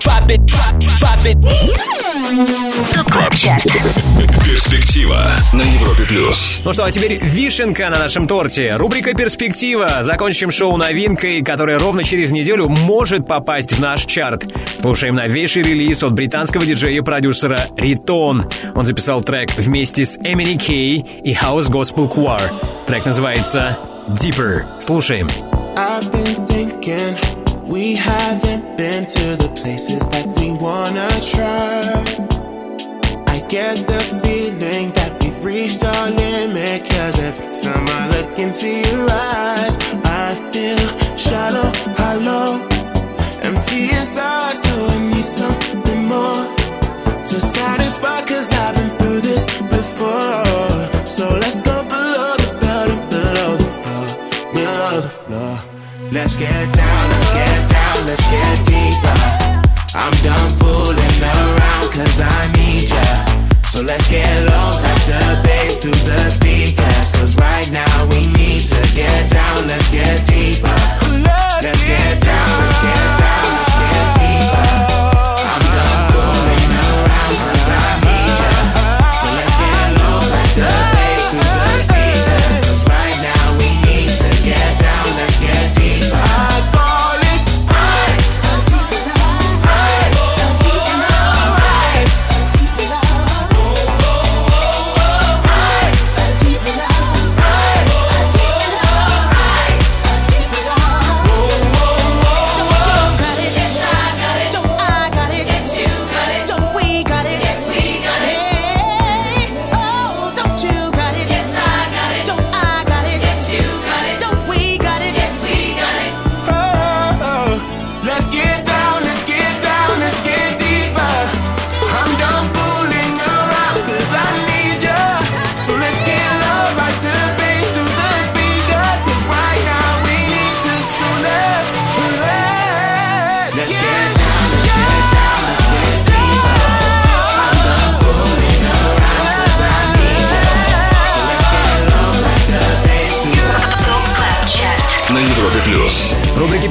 drop it, drop, drop it. Перспектива на Европе плюс. Ну что, а теперь вишенка на нашем торте. Рубрика «Перспектива». Закончим шоу новинкой, которая ровно через неделю может попасть в наш чарт. Слушаем новейший релиз от британского диджея и продюсера Ритон. Он записал трек вместе с Эмили Кей и House Gospel Choir. Трек называется «Deeper». Слушаем. I've been thinking we haven't been to the places that we wanna try. Get the feeling that we've reached our limit. Cause every time I look into your eyes, I feel shallow, hollow, empty inside. So I need something more to satisfy. Cause I've been through this before. So let's go below the belt and below the floor, below the floor. Let's get down, let's get down, let's get deeper. I'm done fooling around cause I need ya. So let's get low, like the bass through the speakers. Cause right now we need to get down, let's get deeper.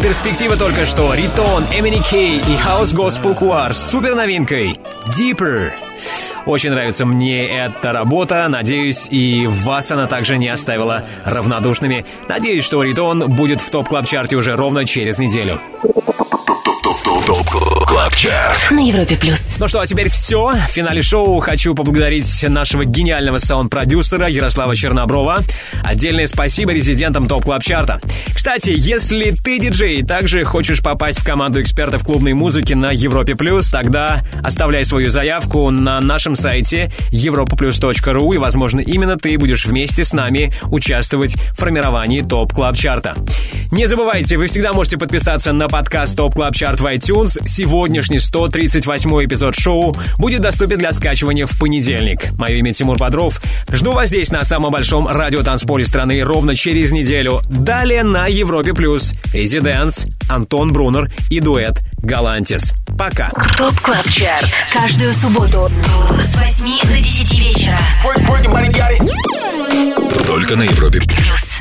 «Перспектива» только что Riton, MNEK и House Gospel Choir с супер новинкой Deeper. Очень нравится мне эта работа. Надеюсь, и вас она также не оставила равнодушными. Надеюсь, что Riton будет в TOP Club Chart е уже ровно через неделю. Chart. На Европе плюс. Ну что, а теперь все. В финале шоу хочу поблагодарить нашего гениального саунд-продюсера Ярослава Черноброва. Отдельное спасибо резидентам TOP Club Chart а. Кстати, если ты диджей и также хочешь попасть в команду экспертов клубной музыки на Европе Плюс, тогда оставляй свою заявку на нашем сайте europaplus.ru и, возможно, именно ты будешь вместе с нами участвовать в формировании TOP Club Chart а. Не забывайте, вы всегда можете подписаться на подкаст TOP Club Chart в iTunes. Сегодняшний 138 эпизод шоу будет доступен для скачивания в понедельник. Мое имя Тимур Бодров. Жду вас здесь, на самом большом радиотанцполе страны, ровно через неделю. Далее на Европе Плюс. ResiDANCE, Антон Брунер и дуэт Galantis. Пока. TOP Club Chart. Каждую субботу с 8 до 10 вечера. Только на Европе плюс.